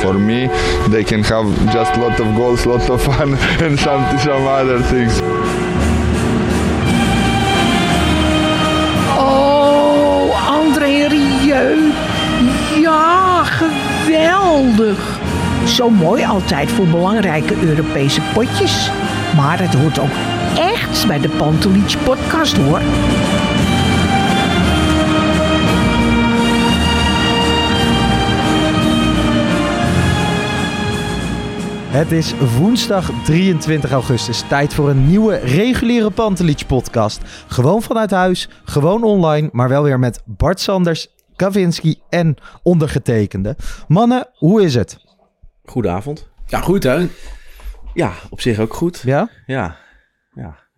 For me, they can have just lot of goals, lot of fun, and some some other things. Oh, André Rieu. Ja, geweldig. Zo mooi altijd voor belangrijke Europese potjes. Maar het hoort ook echt bij de Pantelich podcast hoor. Het is woensdag 23 augustus. Tijd voor een nieuwe reguliere Pantelich podcast. Gewoon vanuit huis, gewoon online, maar wel weer met Bart Sanders, Kavinski en ondergetekende. Mannen, hoe is het? Goedenavond. Ja, goed hè? Ja, op zich ook goed. Ja, ja.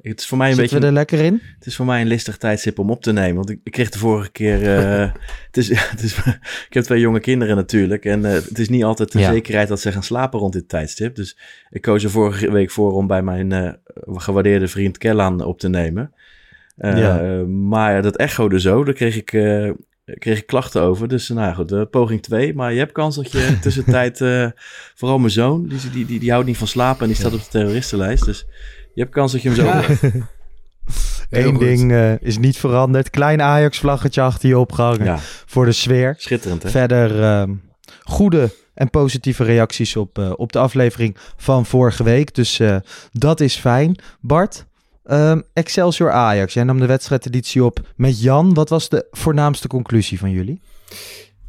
Het is voor mij een Zitten beetje. we er lekker in? Het is voor mij een listig tijdstip om op te nemen. Want ik, ik kreeg de vorige keer. eh, het is, het is, ik heb twee jonge kinderen natuurlijk. En eh, het is niet altijd de Ja. zekerheid dat ze gaan slapen rond dit tijdstip. Dus ik koos er vorige week voor om bij mijn eh, gewaardeerde vriend Kellan op te nemen. Ja. Maar dat echo er zo, daar kreeg ik, kreeg ik klachten over. Dus nou goed, poging 2. Maar je hebt kans dat je tussentijd, vooral mijn zoon, die, die, die, die houdt niet van slapen en die staat op de terroristenlijst. Dus je hebt kans dat je hem zo... Ja. Eén ding eh, is niet veranderd. Klein Ajax-vlaggetje achter je opgehangen Ja, voor de sfeer. schitterend hè? Verder ehm, goede en positieve reacties op, eh, op de aflevering van vorige week. Dus eh, dat is fijn. Bart, ehm, Excelsior Ajax. Jij nam de wedstrijdeditie op met Jan. Wat was de voornaamste conclusie van jullie?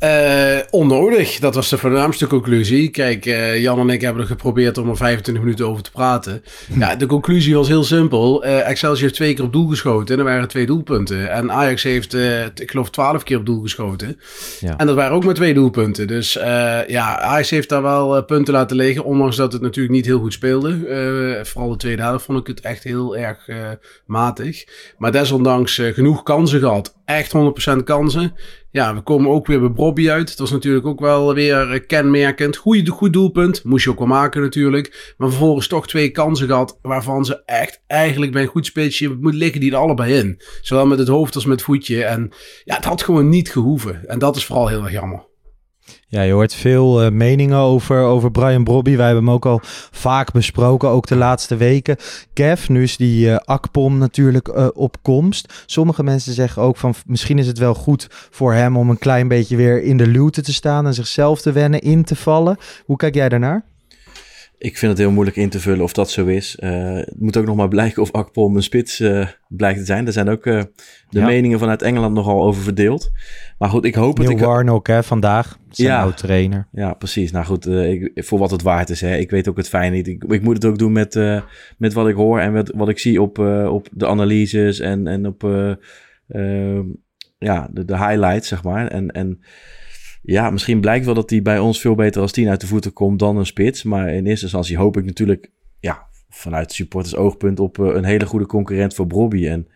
Eh, onnodig, dat was de voornaamste conclusie. Kijk, eh, Jan en ik hebben er geprobeerd om er 25 minuten over te praten. Ja, de conclusie was heel simpel. Eh, Excelsior heeft twee keer op doel geschoten en er waren twee doelpunten. En Ajax heeft, eh, ik geloof, 12 keer op doel geschoten. Ja. En dat waren ook maar twee doelpunten. Dus eh, ja, Ajax heeft daar wel punten laten liggen. Ondanks dat het natuurlijk niet heel goed speelde. Eh, vooral de tweede helft vond ik het echt heel erg eh, matig. Maar desondanks genoeg kansen gehad. Echt 100% kansen. Ja, we komen ook weer bij Bobby uit. Het was natuurlijk ook wel weer eh, kenmerkend. Goeie, goed doelpunt. Moest je ook wel maken natuurlijk. Maar vervolgens toch twee kansen gehad. Waarvan ze echt eigenlijk bij een goed spitsje moet liggen die er allebei in. Zowel met het hoofd als met het voetje. En ja, het had gewoon niet gehoeven. En dat is vooral heel erg jammer. Ja, je hoort veel eh, meningen over, over Brian Brobby. Wij hebben hem ook al vaak besproken, ook de laatste weken. Kev, nu is die eh, Akpom natuurlijk eh, op komst. Sommige mensen zeggen ook van misschien is het wel goed voor hem om een klein beetje weer in de luwte te staan en zichzelf te wennen, in te vallen. Hoe kijk jij daarnaar? Ik vind het heel moeilijk in te vullen of dat zo is. Eh, het moet ook nog maar blijken of Akpom een spits eh, blijkt te zijn. Daar zijn ook eh, de Ja. meningen vanuit Engeland nogal over verdeeld. Maar goed, ik hoop het. Neil Ik, Warnock hè, vandaag, zijn Ja. oud-trainer. Ja, precies. Nou goed, ik, voor wat het waard is. Hè. Ik weet ook het fijn niet. Ik, ik moet het ook doen met, met wat ik hoor en wat, wat ik zie op, op de analyses en, en op eh, ehm, ja, de, de highlights, zeg maar. En, en ja, misschien blijkt wel dat hij bij ons veel beter als tien uit de voeten komt dan een spits. Maar in eerste instantie hoop ik natuurlijk, ja, vanuit supporters oogpunt op eh, een hele goede concurrent voor Brobby. En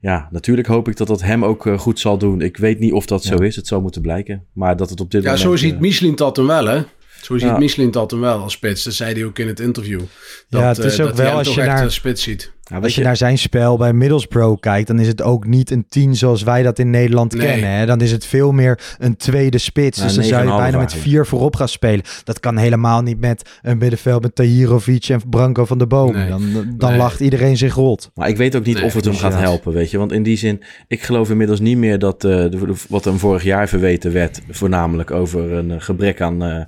ja, natuurlijk hoop ik dat dat hem ook eh, goed zal doen. Ik weet niet of dat zo Ja. is. Het zou moeten blijken. Maar dat het op dit Ja, moment... zo ziet eh, Michelin dat hem wel, hè? Zo ziet Ja. Michelin dat hem wel als spits. Dat zei hij ook in het interview. Dat, Ja, het is ook dat wel als je naar- spits ziet. Weet Als je je- naar zijn spel bij Middlesbrough kijkt, dan is het ook niet een 10 zoals wij dat in Nederland Nee. kennen. Hè? Dan is het veel meer een tweede spits. Ja, dus dan zou je 9,5 bijna met vier voorop gaan spelen. Dat kan helemaal niet met een middenveld met Tahirovic en Branco van de Boom. Nee. Dan, dan Nee. lacht iedereen zich rot. Maar ik weet ook niet Nee, of het hem gaat helpen, weet je. Want in die zin, ik geloof inmiddels niet meer dat eh, wat hem vorig jaar verweten werd, voornamelijk over een eh, gebrek aan, eh,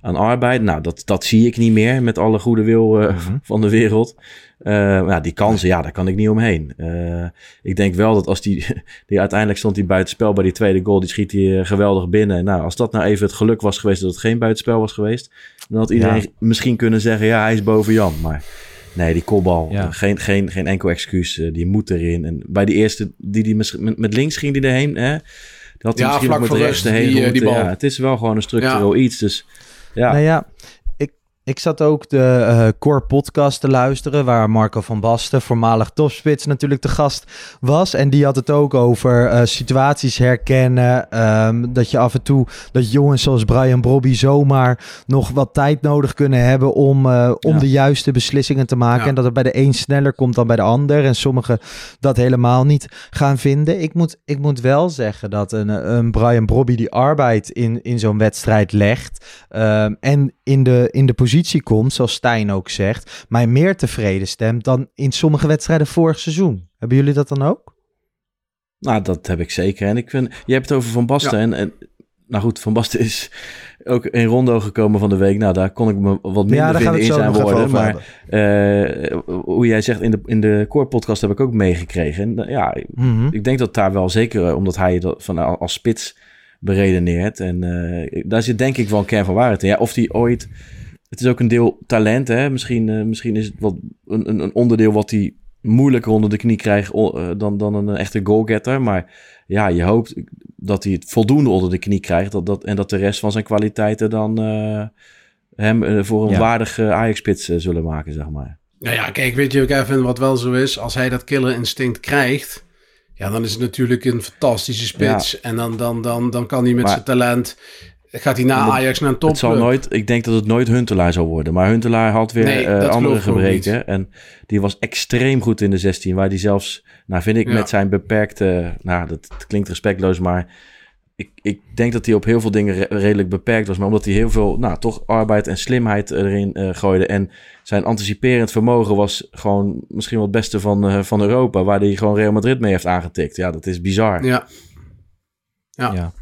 aan arbeid. Nou, dat, dat zie ik niet meer met alle goede wil eh, Mhm. van de wereld. Eh, ja, die kansen, ja, daar kan ik niet omheen. Eh, ik denk wel dat als die, die uiteindelijk stond hij buitenspel bij die tweede goal, die schiet hij eh, geweldig binnen. Nou, als dat nou even het geluk was geweest dat het geen buitenspel was geweest, dan had iedereen Ja. misschien kunnen zeggen, ja, hij is boven Jan. Maar nee, die kopbal, Ja. geen, geen, geen enkel excuus, die moet erin. En bij die eerste, die, die met, met links ging die erheen, hè, had hij Ja, misschien vlak nog met voor de rechten rust, heen die, die bal. Ja, het is wel gewoon een structureel iets. Dus ja, Nou ja, ik, zat ook de eh, Core podcast te luisteren, waar Marco van Basten, voormalig topspits, natuurlijk de gast was. En die had het ook over eh, situaties herkennen. ehm, dat je af en toe, dat jongens zoals Brian Brobby zomaar nog wat tijd nodig kunnen hebben om, eh, om Ja. de juiste beslissingen te maken. Ja. En dat het bij de een sneller komt dan bij de ander. En sommigen dat helemaal niet gaan vinden. Ik moet, ik moet wel zeggen dat een, een Brian Brobby die arbeid in, in zo'n wedstrijd legt. ehm, en in de, in de positie komt, zoals Stijn ook zegt, mij meer tevreden stemt dan in sommige wedstrijden vorig seizoen. Hebben jullie dat dan ook? Nou, dat heb ik zeker. En ik vind, je hebt het over Van Basten. En, en, nou goed, Van Basten is ook in Rondo gekomen van de week. Nou, daar kon ik me wat minder ja, daar gaan we vinden het in zijn woorden. Maar eh, hoe jij zegt, in de, in de core podcast heb ik ook meegekregen. En, eh, ja, Mhm. ik denk dat daar wel zeker, eh, omdat hij dat van, als spits beredeneert. En eh, daar zit denk ik wel een kern van waarheid in. Ja, of die ooit... Het is ook een deel talent, hè. Misschien, eh, misschien is het wat een, een, een onderdeel wat hij moeilijker onder de knie krijgt eh, dan, dan een echte goalgetter. Maar ja, je hoopt dat hij het voldoende onder de knie krijgt. Dat, dat, en dat de rest van zijn kwaliteiten dan eh, hem eh, voor een Ja. waardige Ajax-spits eh, zullen maken, zeg maar. Nou ja, kijk, weet je, Kevin, wat wel zo is? Als hij dat killer instinct krijgt, ja, dan is het natuurlijk een fantastische spits. En dan, dan, dan, dan kan hij met Maar- zijn talent, gaat hij naar Het- Ajax naar een top. Het zal nooit, ik denk dat het nooit Huntelaar zal worden. Maar Huntelaar had weer Nee, eh, andere gebreken. En die was extreem goed in de 16. Waar die zelfs, nou vind ik Ja. met zijn beperkte, nou dat, klinkt respectloos, maar ik, ik denk dat hij op heel veel dingen re- redelijk beperkt was. Maar omdat hij heel veel, nou toch arbeid en slimheid erin eh, gooide. En zijn anticiperend vermogen was gewoon misschien wel het beste van, eh, van Europa. Waar hij gewoon Real Madrid mee heeft aangetikt. Ja, dat is bizar. Ja. Ja. Ja.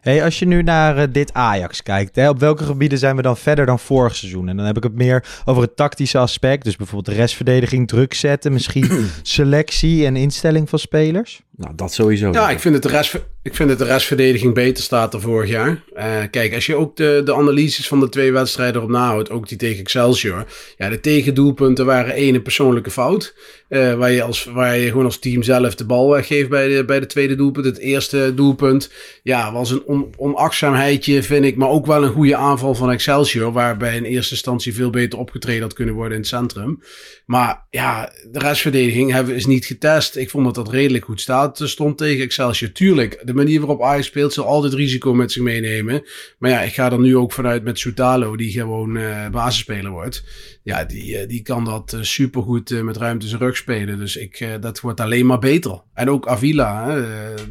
Hey, als je nu naar eh, dit Ajax kijkt, hè, op welke gebieden zijn we dan verder dan vorig seizoen? En dan heb ik het meer over het tactische aspect. Dus bijvoorbeeld de restverdediging, druk zetten, misschien selectie en instelling van spelers. Nou, dat sowieso. Ja, ik vind, het de rest, ik vind dat de restverdediging beter staat dan vorig jaar. Eh, kijk, als je ook de, de analyses van de twee wedstrijden erop nahoudt, ook die tegen Excelsior. Ja, de tegendoelpunten waren één een persoonlijke fout. eh, waar, je als, waar je gewoon als team zelf de bal weggeeft bij de, bij de tweede doelpunt. Het eerste doelpunt ja, was een on, onachtzaamheidje, vind ik. Maar ook wel een goede aanval van Excelsior. Waarbij in eerste instantie veel beter opgetreden had kunnen worden in het centrum. Maar ja, de restverdediging hebben, is niet getest. Ik vond dat dat redelijk goed staat, stond tegen Excelsior. Tuurlijk, de manier waarop Ajax speelt zal altijd risico met zich meenemen. Maar ja, ik ga er nu ook vanuit met Soutalo, die gewoon eh basisspeler wordt. Ja, die, eh, die kan dat eh, supergoed met ruimte zijn rug spelen. Dus ik, dat wordt alleen maar beter. En ook Avila,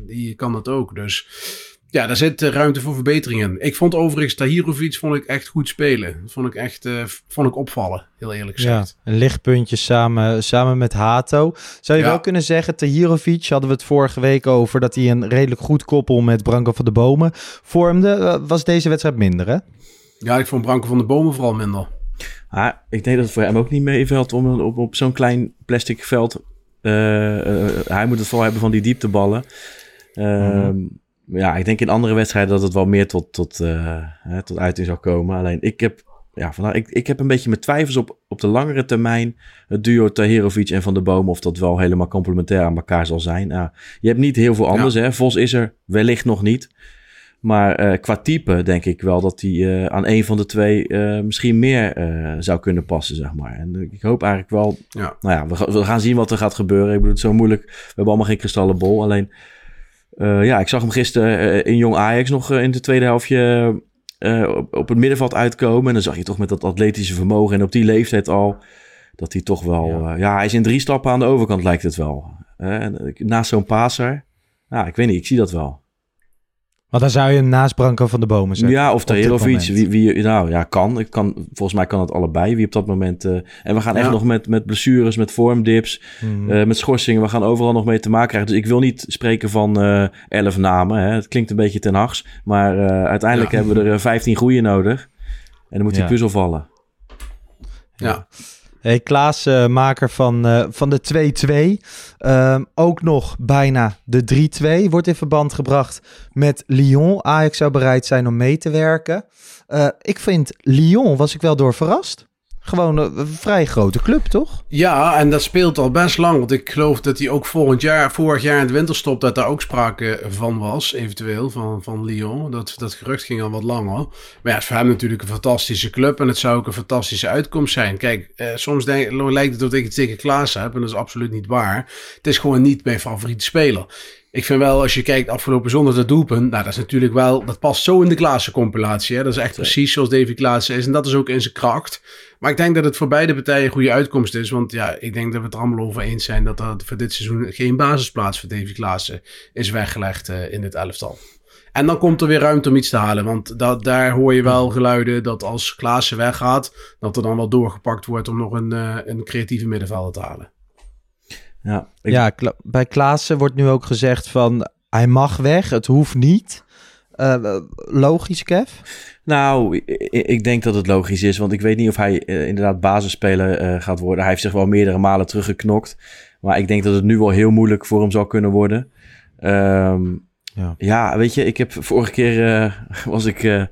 die kan dat ook. Dus ja, daar zit eh, ruimte voor verbeteringen. Ik vond overigens Tahirovic vond ik echt goed spelen. Dat vond ik echt eh, vond ik opvallen, heel eerlijk Ja, gezegd. een lichtpuntje samen, samen met Hato. Zou je Ja. wel kunnen zeggen, Tahirovic hadden we het vorige week over... dat hij een redelijk goed koppel met Branko van de Bomen vormde. Eh, was deze wedstrijd minder, hè? Ja, ik vond Branko van de Bomen vooral minder. Ah, ik denk dat het voor hem ook niet meevalt om op, op zo'n klein plastic veld. hij moet het vooral hebben van die diepteballen. Ehm, Ja, ik denk in andere wedstrijden dat het wel meer tot, tot, eh, hè, tot uiting zou komen. Alleen ik heb, ja, vandaar, ik, ik heb een beetje mijn twijfels op, op de langere termijn. Het duo Tahirovic en Van der Boom. Of dat wel helemaal complementair aan elkaar zal zijn. Ja, je hebt niet heel veel anders. Hè? Vos is er wellicht nog niet. Maar eh, qua type denk ik wel dat hij eh, aan een van de twee misschien meer zou kunnen passen, zeg maar. En ik hoop eigenlijk wel... Ja. Nou ja, we, we gaan zien wat er gaat gebeuren. Ik bedoel, het is zo moeilijk. We hebben allemaal geen kristallen bol. Alleen, eh, ja, ik zag hem gisteren eh, in Jong Ajax nog eh, in de tweede helftje op, op het middenveld uitkomen. En dan zag je toch met dat atletische vermogen en op die leeftijd al... dat hij toch wel... Ja, ja hij is in drie stappen aan de overkant, lijkt het wel. Naast zo'n paser... Ja, ik weet niet, ik zie dat wel. Want dan zou je hem naast Branko van de Bomen zetten. Ja, of dit Tahirovic. moment. Wie, wie, nou ja, kan. Ik kan. Volgens mij kan het allebei. Wie op dat moment. eh, en we gaan echt nog met, met blessures, met vormdips, eh, met schorsingen. We gaan overal nog mee te maken krijgen. Dus ik wil niet spreken van eh elf namen. Hè. Het klinkt een beetje ten hags. Maar eh, uiteindelijk Ja. hebben we er 15 goede nodig. En dan moet die Ja. puzzel vallen. Ja. Hey, Klaas, eh, maker van, eh, van de 2-2. Ehm, ook nog bijna de 3-2. Wordt in verband gebracht met Lyon. Ajax zou bereid zijn om mee te werken. Eh, ik vind Lyon, was ik wel door verrast. Gewoon een, vrij grote club, toch? Ja, en dat speelt al best lang. Want ik geloof dat hij ook volgend jaar, vorig jaar in de winterstop, dat daar ook sprake van was, eventueel, van, van Lyon. Dat, dat gerucht ging al wat langer. Maar ja, het is voor hem natuurlijk een fantastische club en het zou ook een fantastische uitkomst zijn. Kijk, eh, soms denk, lijkt het dat ik het tegen Klaas heb en dat is absoluut niet waar. Het is gewoon niet mijn favoriete speler. Ik vind wel, als je kijkt afgelopen zondag dat doelpunt, nou dat is natuurlijk wel, dat past zo in de Klaassen compilatie. Hè? Dat is echt precies zoals Davy Klaassen is en dat is ook in zijn kracht. Maar ik denk dat het voor beide partijen een goede uitkomst is. Want ja, ik denk dat we het er allemaal over eens zijn dat er voor dit seizoen geen basisplaats voor Davy Klaassen is weggelegd uh, in dit elftal. En dan komt er weer ruimte om iets te halen. Want dat, daar hoor je wel geluiden dat als Klaassen weggaat, dat er dan wel doorgepakt wordt om nog een, uh, een creatieve middenvelder te halen. Ja, ik... ja Kla bij Klaassen wordt nu ook gezegd van hij mag weg, het hoeft niet. Uh, logisch, Kev? Nou, ik denk dat het logisch is, want ik weet niet of hij uh, inderdaad basisspeler uh, gaat worden. Hij heeft zich wel meerdere malen teruggeknokt, maar ik denk dat het nu wel heel moeilijk voor hem zal kunnen worden. Um, ja. ja. weet je, ik heb vorige keer was ik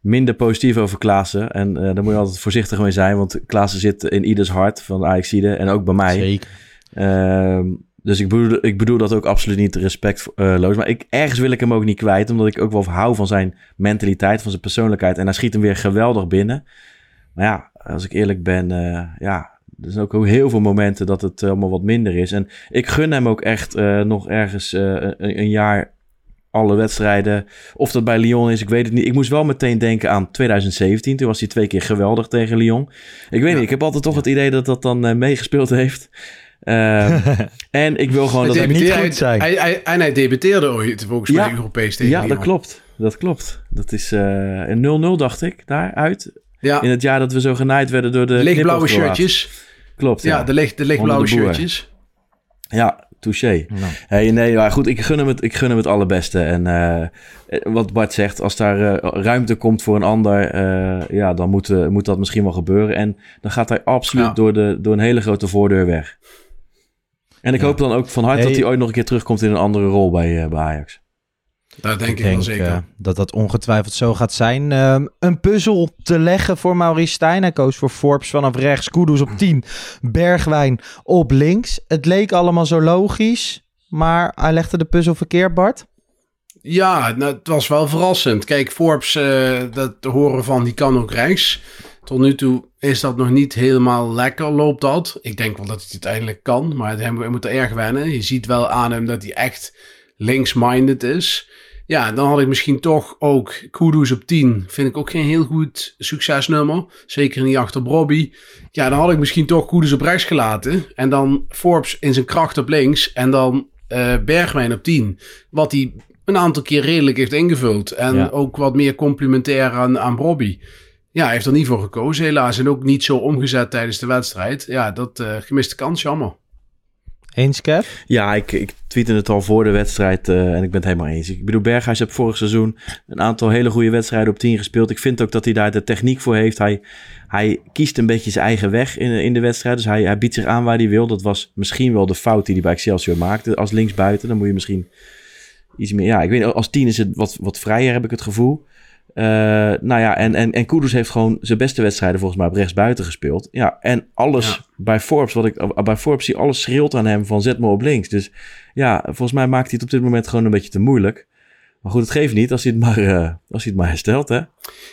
minder positief over Klaassen en daar moet je altijd voorzichtig mee zijn, want Klaassen zit in ieders hart van Ajaxide en ook bij mij. Zeker. Um, dus ik bedoel, ik bedoel dat ook absoluut niet respectloos. Maar ik, ergens wil ik hem ook niet kwijt. Omdat ik ook wel hou van zijn mentaliteit, van zijn persoonlijkheid. En hij schiet hem weer geweldig binnen. Maar ja, als ik eerlijk ben, uh, ja, er zijn ook heel veel momenten dat het allemaal wat minder is. En ik gun hem ook echt uh, nog ergens uh, een, een, jaar alle wedstrijden. Of dat bij Lyon is, ik weet het niet. Ik moest wel meteen denken aan 2017. Toen was hij twee keer geweldig tegen Lyon. Ik weet ja. niet, ik heb altijd toch het idee dat dat dan meegespeeld heeft. Um, en ik wil gewoon dat hij niet goed zijn. Hij, hij, en hij debuteerde ooit volgens mij Europees tegen Ja, dat klopt. Dat klopt. Dat is uh, een 0-0 dacht ik, daaruit. Ja. In het jaar dat we zo genaaid werden door de Lichtblauwe shirtjes. Klopt, ja. ja de, licht, de lichtblauwe shirtjes. Ja, touché. Hey, nee, maar goed, ik gun hem het, ik gun hem het allerbeste. En uh, wat Bart zegt, als daar uh, ruimte komt voor een ander, uh, ja, dan moet, moet dat misschien wel gebeuren. En dan gaat hij absoluut ja. door, de, door een hele grote voordeur weg. En ik ja. hoop dan ook van harte hey. dat hij ooit nog een keer terugkomt in een andere rol bij, bij Ajax. Dat denk ik, ik denk, wel zeker. Uh, dat dat ongetwijfeld zo gaat zijn. Uh, een puzzel te leggen voor Maurice Stijn. Hij koos voor Forbes vanaf rechts. Kudus op 10. Bergwijn op links. Het leek allemaal zo logisch. Maar hij legde de puzzel verkeerd, Bart. Ja, nou, het was wel verrassend. Kijk, Forbes, uh, dat te horen van, die kan ook rechts. Tot nu toe is dat nog niet helemaal lekker, loopt dat. Ik denk wel dat hij het uiteindelijk kan, maar hij moet er erg wennen. Je ziet wel aan hem dat hij echt links-minded is. Ja, dan had ik misschien toch ook Kudus op 10. Vind ik ook geen heel goed succesnummer. Zeker niet achter Bobby. Ja, dan had ik misschien toch Kudus op rechts gelaten. En dan Forbes in zijn kracht op links. En dan uh, Bergwijn op 10. Wat hij een aantal keer redelijk heeft ingevuld. En ja. ook wat meer complementair aan, aan Bobby. Ja, hij heeft er niet voor gekozen helaas. En ook niet zo omgezet tijdens de wedstrijd. Ja, dat uh, gemiste kans, jammer. Eens, Kev? Ja, ik, ik tweette het al voor de wedstrijd uh, en ik ben het helemaal eens. Ik bedoel, Berghuis heeft vorig seizoen een aantal hele goede wedstrijden op 10 gespeeld. Ik vind ook dat hij daar de techniek voor heeft. Hij, hij kiest een beetje zijn eigen weg in, in de wedstrijd. Dus hij, hij biedt zich aan waar hij wil. Dat was misschien wel de fout die hij bij Excelsior maakte als linksbuiten. Dan moet je misschien iets meer... Ja, ik weet als 10 is het wat, wat vrijer, heb ik het gevoel. Uh, nou ja, en, en, en Kudus heeft gewoon zijn beste wedstrijden volgens mij op rechtsbuiten gespeeld. Ja, en alles ja. bij Forbes, wat ik bij Forbes zie, alles schreeuwt aan hem van zet me op links. Dus ja, volgens mij maakt hij het op dit moment gewoon een beetje te moeilijk. Maar goed, het geeft niet als hij het maar, uh, als hij het maar herstelt, hè?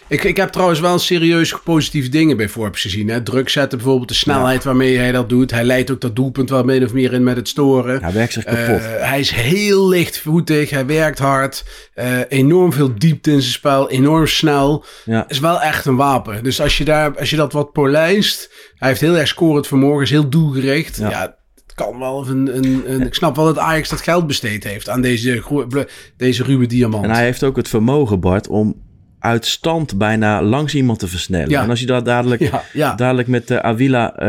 Ik, ik heb trouwens wel serieus positieve dingen bij Forbes gezien. Hè? Druk zetten, bijvoorbeeld de snelheid ja. waarmee hij dat doet. Hij leidt ook dat doelpunt wel min of meer in met het storen. Hij werkt zich kapot. Uh, hij is heel lichtvoetig, hij werkt hard. Uh, enorm veel diepte in zijn spel, enorm snel. Ja. Is wel echt een wapen. Dus als je, daar, als je dat wat polijst... Hij heeft heel erg scorend vermogen, is heel doelgericht. Ja, ja kan wel een, een, een, ik snap wel dat Ajax dat geld besteed heeft aan deze, deze ruwe diamant. En hij heeft ook het vermogen, Bart, om uit stand bijna langs iemand te versnellen. Ja. En als je dat dadelijk, ja, ja. dadelijk met uh, Avila,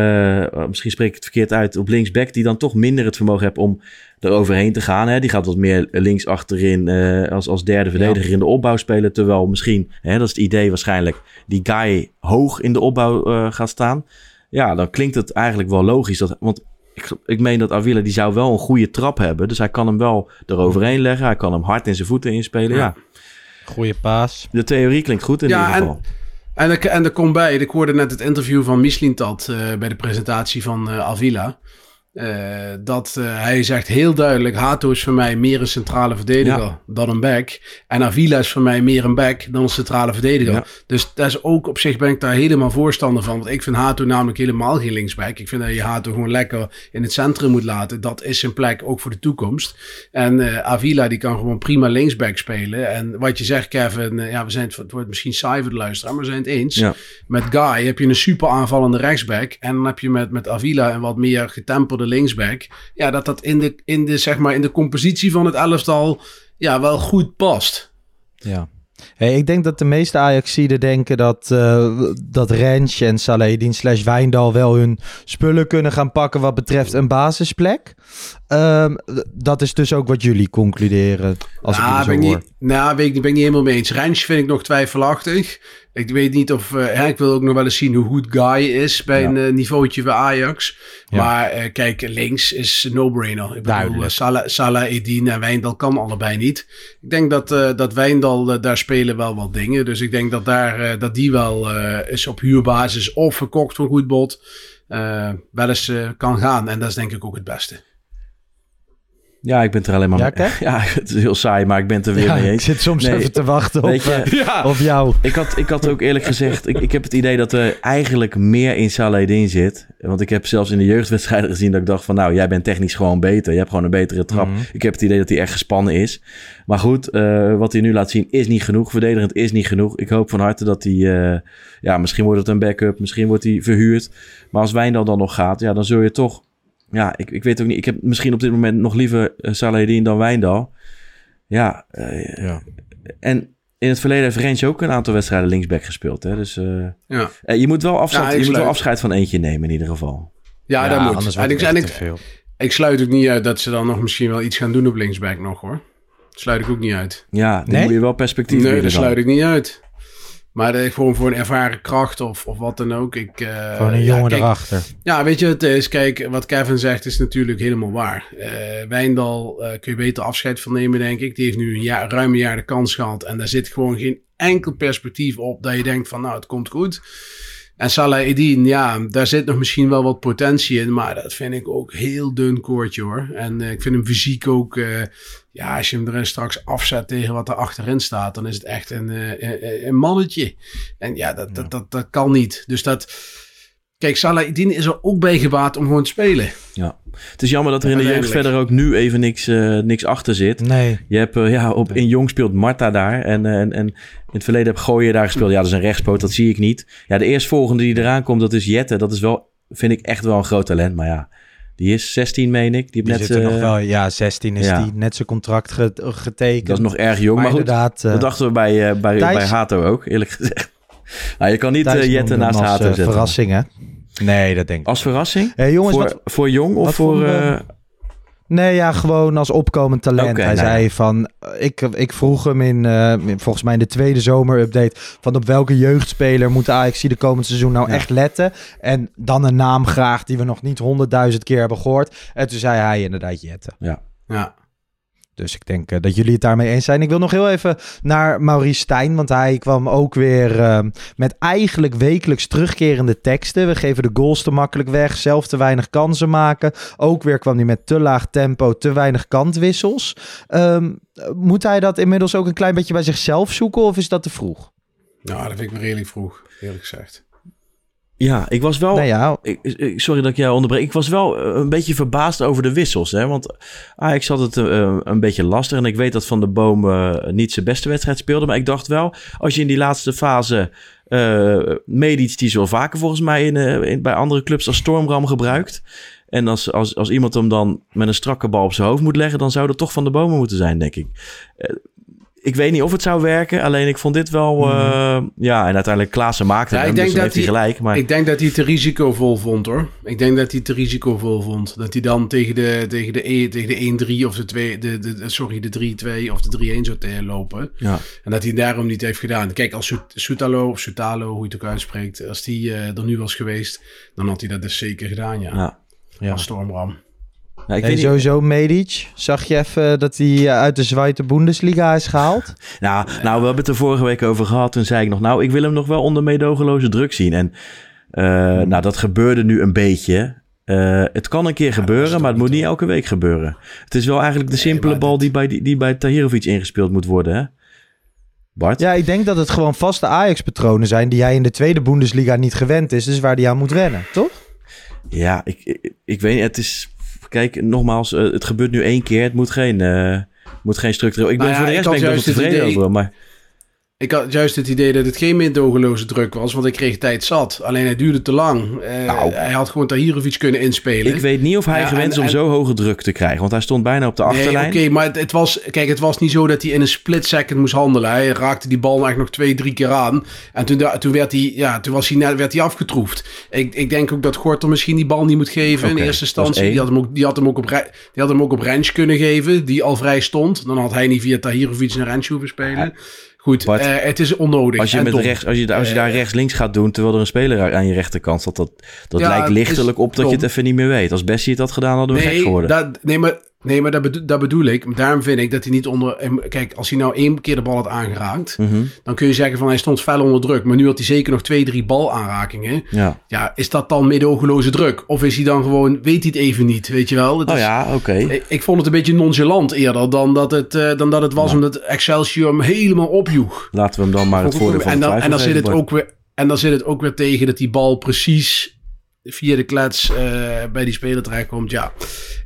uh, misschien spreek ik het verkeerd uit, op linksback, die dan toch minder het vermogen hebt om er overheen te gaan. Hè? Die gaat wat meer links achterin uh, als, als derde verdediger in de opbouw spelen. Terwijl misschien, hè, dat is het idee waarschijnlijk, die guy hoog in de opbouw gaat staan. Ja, dan klinkt het eigenlijk wel logisch. Dat, want ik, ik meen dat Avila die zou wel een goede trap hebben. Dus hij kan hem wel eroverheen leggen. Hij kan hem hard in zijn voeten inspelen. Ja. Goeie paas. De theorie klinkt goed in ja, ieder geval. En er, en er komt bij, ik hoorde net het interview van Mislintat uh, bij de presentatie van uh, Avila. Uh, dat uh, hij zegt heel duidelijk: Hato is voor mij meer een centrale verdediger ja. dan een back. En Avila is voor mij meer een back dan een centrale verdediger. Ja. Dus dat is ook op zich ben ik daar helemaal voorstander van. Want ik vind Hato namelijk helemaal geen linksback. Ik vind dat je Hato gewoon lekker in het centrum moet laten. Dat is zijn plek ook voor de toekomst. En uh, Avila die kan gewoon prima linksback spelen. En wat je zegt, Kevin, ja, we zijn het, het wordt misschien saai voor de luisteraar, maar we zijn het eens. Ja. Met Guy heb je een super aanvallende rechtsback. En dan heb je met, met Avila een wat meer getemperde linksback. Ja, dat dat in de, in de, zeg maar, in de compositie van het elftal ja, wel goed past. Ja. Hey, ik denk dat de meeste Ajaxiden denken dat, uh, dat Rens en Salehedin slash Wijndal wel hun spullen kunnen gaan pakken wat betreft een basisplek. Um, dat is dus ook wat jullie concluderen als nou, ik zo ben hoor. Niet, nou, ben ik, ben ik niet helemaal mee eens. Rens vind ik nog twijfelachtig. Ik weet niet of... Uh, ik wil ook nog wel eens zien hoe goed Guy is bij ja. een uh, niveautje bij Ajax. Ja. Maar kijk, links is no-brainer. Ik bedoel, Salah, Salah, Edin en Wijndal kan allebei niet. Ik denk dat, dat Wijndal, daar spelen wel wat dingen. Dus ik denk dat, daar, dat die wel is op huurbasis of verkocht voor goed bod wel eens kan gaan. En dat is denk ik ook het beste. Ja, ik ben er alleen maar ja, mee. Ja, het is heel saai, maar ik ben het er weer ja, mee eens. Ik zit soms nee, even te wachten op, je, uh, ja. op jou. Ik had, ik had ook eerlijk gezegd, ik, ik heb het idee dat er eigenlijk meer in Saladin zit. Want ik heb zelfs in de jeugdwedstrijden gezien dat ik dacht van, nou, jij bent technisch gewoon beter. Je hebt gewoon een betere trap. Mm -hmm. Ik heb het idee dat hij echt gespannen is. Maar goed, uh, wat hij nu laat zien is niet genoeg. Verdedigend is niet genoeg. Ik hoop van harte dat hij, uh, ja, misschien wordt het een backup. Misschien wordt hij verhuurd. Maar als Wijndal dan nog gaat, ja, dan zul je toch ja, ik, ik weet ook niet. Ik heb misschien op dit moment nog liever uh, Salahedin dan Wijndal. Ja, uh, ja. En in het verleden heeft Rens ook een aantal wedstrijden linksback gespeeld. Hè? Dus uh, ja. je, moet wel afscheid, ja, je moet wel afscheid van eentje nemen in ieder geval. Ja, ja dat moet. Anders en ik, en ik, ik sluit ook niet uit dat ze dan nog misschien wel iets gaan doen op linksback nog hoor. Dat sluit ik ook niet uit. Ja, dan nee? moet je wel perspectief Nee, dat sluit ik niet uit. Maar de, gewoon voor een ervaren kracht of, of wat dan ook. Ik, uh, gewoon een jongen ja, kijk, erachter. Ja, weet je, het is, kijk, wat Kevin zegt is natuurlijk helemaal waar. Uh, Wijndal uh, kun je beter afscheid van nemen, denk ik. Die heeft nu een jaar, ruim een jaar de kans gehad. En daar zit gewoon geen enkel perspectief op dat je denkt van, nou, het komt goed. En Salah Edin, ja, daar zit nog misschien wel wat potentie in. Maar dat vind ik ook heel dun koortje hoor. En ik vind hem fysiek ook ja, als je hem er straks afzet tegen wat er achterin staat, dan is het echt een, een, een mannetje. En ja, dat, dat, dat, dat kan niet. Dus dat. Kijk, Salahidin is er ook bij gebaat om gewoon te spelen. Ja, het is jammer dat er in de jeugd verder ook nu even niks, uh, niks achter zit. Nee. Je hebt, uh, ja, op, in Jong speelt Marta daar. En, en, en in het verleden heb Gooien daar gespeeld. Ja, dat is een rechtspoot, dat zie ik niet. Ja, de eerstvolgende die eraan komt, dat is Jette. Dat is wel, vind ik echt wel een groot talent. Maar ja, die is 16, meen ik. Die, die net, zit er uh, nog wel, ja, 16 is ja. die net zijn contract getekend. Dat is nog erg jong, maar, maar goed, inderdaad, uh, dat dachten we bij, uh, bij, Thijs, bij Hato ook, eerlijk gezegd. Nou, je kan niet uh, Jette naast Hato zetten. verrassing, hè? Nee, dat denk ik. Als verrassing? Hey, jongens, voor, wat, voor jong of voor... voor Nee, ja, gewoon als opkomend talent. Okay, hij nou zei ja. van, ik, ik vroeg hem in, uh, volgens mij in de tweede zomerupdate, van op welke jeugdspeler moet Ajax de komend seizoen nou ja. echt letten? En dan een naam graag die we nog niet honderdduizend keer hebben gehoord. En toen zei hij inderdaad Jette. Ja. Ja. Dus ik denk uh, dat jullie het daarmee eens zijn. Ik wil nog heel even naar Maurice Stijn, want hij kwam ook weer uh, met eigenlijk wekelijks terugkerende teksten. We geven de goals te makkelijk weg, zelf te weinig kansen maken. Ook weer kwam hij met te laag tempo, te weinig kantwissels. Um, moet hij dat inmiddels ook een klein beetje bij zichzelf zoeken of is dat te vroeg? Nou, dat vind ik me redelijk vroeg, eerlijk gezegd. Ja, ik was wel. Nou ja. Ik, sorry dat ik jou onderbreek. Ik was wel een beetje verbaasd over de wissels. Hè? Want Ajax had het uh, een beetje lastig. En ik weet dat Van de Boom uh, niet zijn beste wedstrijd speelde. Maar ik dacht wel, als je in die laatste fase. Uh, Medici, die zo vaker volgens mij in, in, bij andere clubs als Stormram gebruikt. En als, als, als iemand hem dan met een strakke bal op zijn hoofd moet leggen, dan zou dat toch van de bomen moeten zijn, denk ik ik weet niet of het zou werken. Alleen ik vond dit wel... Uh, mm. Ja, en uiteindelijk Klaassen maakte ja, hem, ik denk dus dat hij gelijk. Maar... Ik denk dat hij het te risicovol vond, hoor. Ik denk dat hij het te risicovol vond. Dat hij dan tegen de, tegen de, e, tegen de 1-3 of de, 2, de, de, sorry, de 3-2 of de 3-1 zou lopen. Ja. En dat hij daarom niet heeft gedaan. Kijk, als Soetalo of Soetalo, hoe je het ook uitspreekt... Als die uh, er nu was geweest, dan had hij dat dus zeker gedaan, ja. ja. ja. Als Stormram. Nou, ik Hey, sowieso Medic. Zag je even dat hij eh, uit de Zweite Bundesliga is gehaald? Nou, nou, we hebben het er vorige week over gehad. Toen zei ik nog, nou, ik wil hem nog wel onder meedogenloze druk zien. En eh, nou, dat gebeurde nu een beetje. Eh, het kan een keer gebeuren, maar het moet niet elke week gebeuren. Het is wel eigenlijk de simpele bal die bij, die, die bij Tahirovic ingespeeld moet worden, hè? Bart? Ja, ik denk dat het gewoon vaste Ajax-patronen zijn die hij in de Tweede Bundesliga niet gewend is. Dus waar hij aan moet wennen, toch? Ja, ik, ik, ik weet niet. Het is. Kijk, nogmaals, eh, het gebeurt nu één keer. Het moet geen, eh, moet geen structureel. Ik ben Nou ja, voor de rest ben ik het tevreden idee- over. Maar Ik had juist het idee dat het geen meedogenloze druk was, want ik kreeg tijd zat. Alleen het duurde te lang. Eh, Nou. hij had gewoon Tahirovic kunnen inspelen. ik weet niet of hij Ja, gewend is om en- zo hoge druk te krijgen. Want hij stond bijna op de Nee, achterlijn. oké, maar het, het was, kijk, het was niet zo dat hij in een split second moest handelen. Hij raakte die bal eigenlijk nog twee, drie keer aan. En toen, toen, werd, hij, ja, toen was hij net, werd hij afgetroefd. Ik, ik denk ook dat Gorter misschien die bal niet moet geven in eerste instantie. Die had, hem ook, die, had hem ook op, die had hem ook op Rens kunnen geven, die al vrij stond. Dan had hij niet via Tahirovic naar Rens hoeven spelen. Goed, eh, het is onnodig. Als je, met dom. rechts, als je, als je Eh, daar rechts-links gaat doen, terwijl er een speler aan je rechterkant staat, dat, dat Ja, lijkt lichtelijk op dat je het even niet meer weet. Als Bessie het had gedaan, hadden we gek Nee, geworden. dat, nee, maar, nee, maar dat, bedo- dat bedoel ik. Daarom vind ik dat hij niet onder... Kijk, als hij nou één keer de bal had aangeraakt... Mhm, dan kun je zeggen van hij stond fel onder druk. Maar nu had hij zeker nog twee, drie balaanrakingen. Ja. Ja, is dat dan meedogenloze druk? Of is hij dan gewoon... Weet hij het even niet, weet je wel? Het Oh is- ja, oké. ik, ik vond het een beetje nonchalant eerder dan dat het, eh, dan dat het was... omdat Excelsior hem helemaal opjoeg. Laten we hem dan maar het voordeel van en, dan, en, dan zit het ook weer, en dan zit het ook weer tegen dat die bal precies via de klets eh, bij die speler terechtkomt. Ja,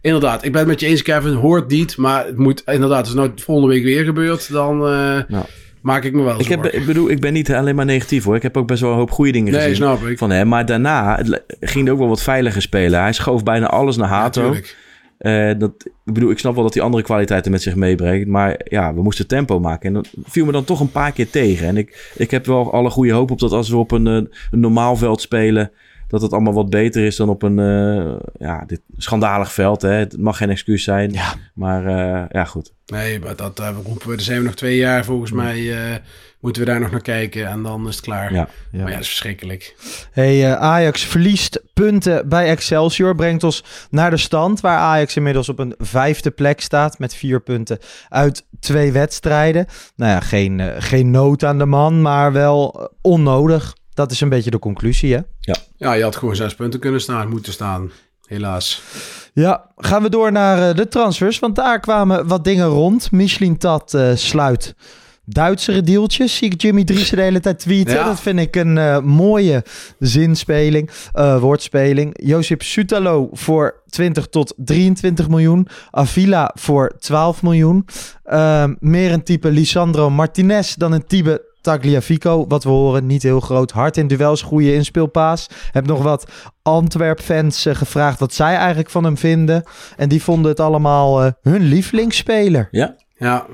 inderdaad. Ik ben het met je eens, Kevin. Hoort niet, maar het moet inderdaad. Als het nou volgende week weer gebeurt, dan eh, Nou. maak ik me wel Ik, heb, ik bedoel, ik ben niet alleen maar negatief hoor. Ik heb ook best wel een hoop goede dingen Nee, gezien snap ik. van hem. Maar daarna ging hij ook wel wat veiliger spelen. Hij schoof bijna alles naar Hato. Natuurlijk. Eh, dat, ik bedoel, ik snap wel dat hij andere kwaliteiten met zich meebrengt. Maar ja, we moesten tempo maken. En dat viel me dan toch een paar keer tegen. En ik, ik heb wel alle goede hoop op dat als we op een, een normaal veld spelen... dat het allemaal wat beter is dan op een eh, ja, dit schandalig veld. Hè. Het mag geen excuus zijn. Ja. Maar eh, ja, goed. Nee, maar dat eh, roepen we. Daar zijn we nog twee jaar. Volgens mij eh, moeten we daar nog naar kijken. En dan is het klaar. Ja. Ja. Maar ja, dat is verschrikkelijk. Hey, eh, Ajax verliest punten bij Excelsior. Brengt ons naar de stand waar Ajax inmiddels op een vijfde plek staat. Met vier punten uit twee wedstrijden. Nou ja, geen, geen nood aan de man, maar wel onnodig. Dat is een beetje de conclusie, hè? Ja, je had gewoon zes punten kunnen staan, moeten staan. Helaas. Ja, gaan we door naar eh, de transfers. Want daar kwamen wat dingen rond. Michelin Tat eh, sluit Duitsere deeltjes. Zie ik Jimmy Driessen de hele tijd tweeten. Ja. Dat vind ik een eh, mooie zinspeling, eh, woordspeling. Josip Sutalo voor 20 tot 23 miljoen. Avila voor 12 miljoen. Ehm, meer een type Lisandro Martinez dan een type Tagliafico. Wat we horen, niet heel groot. Hard in duels, goede inspeelpaas. Heb nog wat Antwerp-fans eh, gevraagd wat zij eigenlijk van hem vinden. En die vonden het allemaal eh, hun lievelingsspeler. Ja, Ja,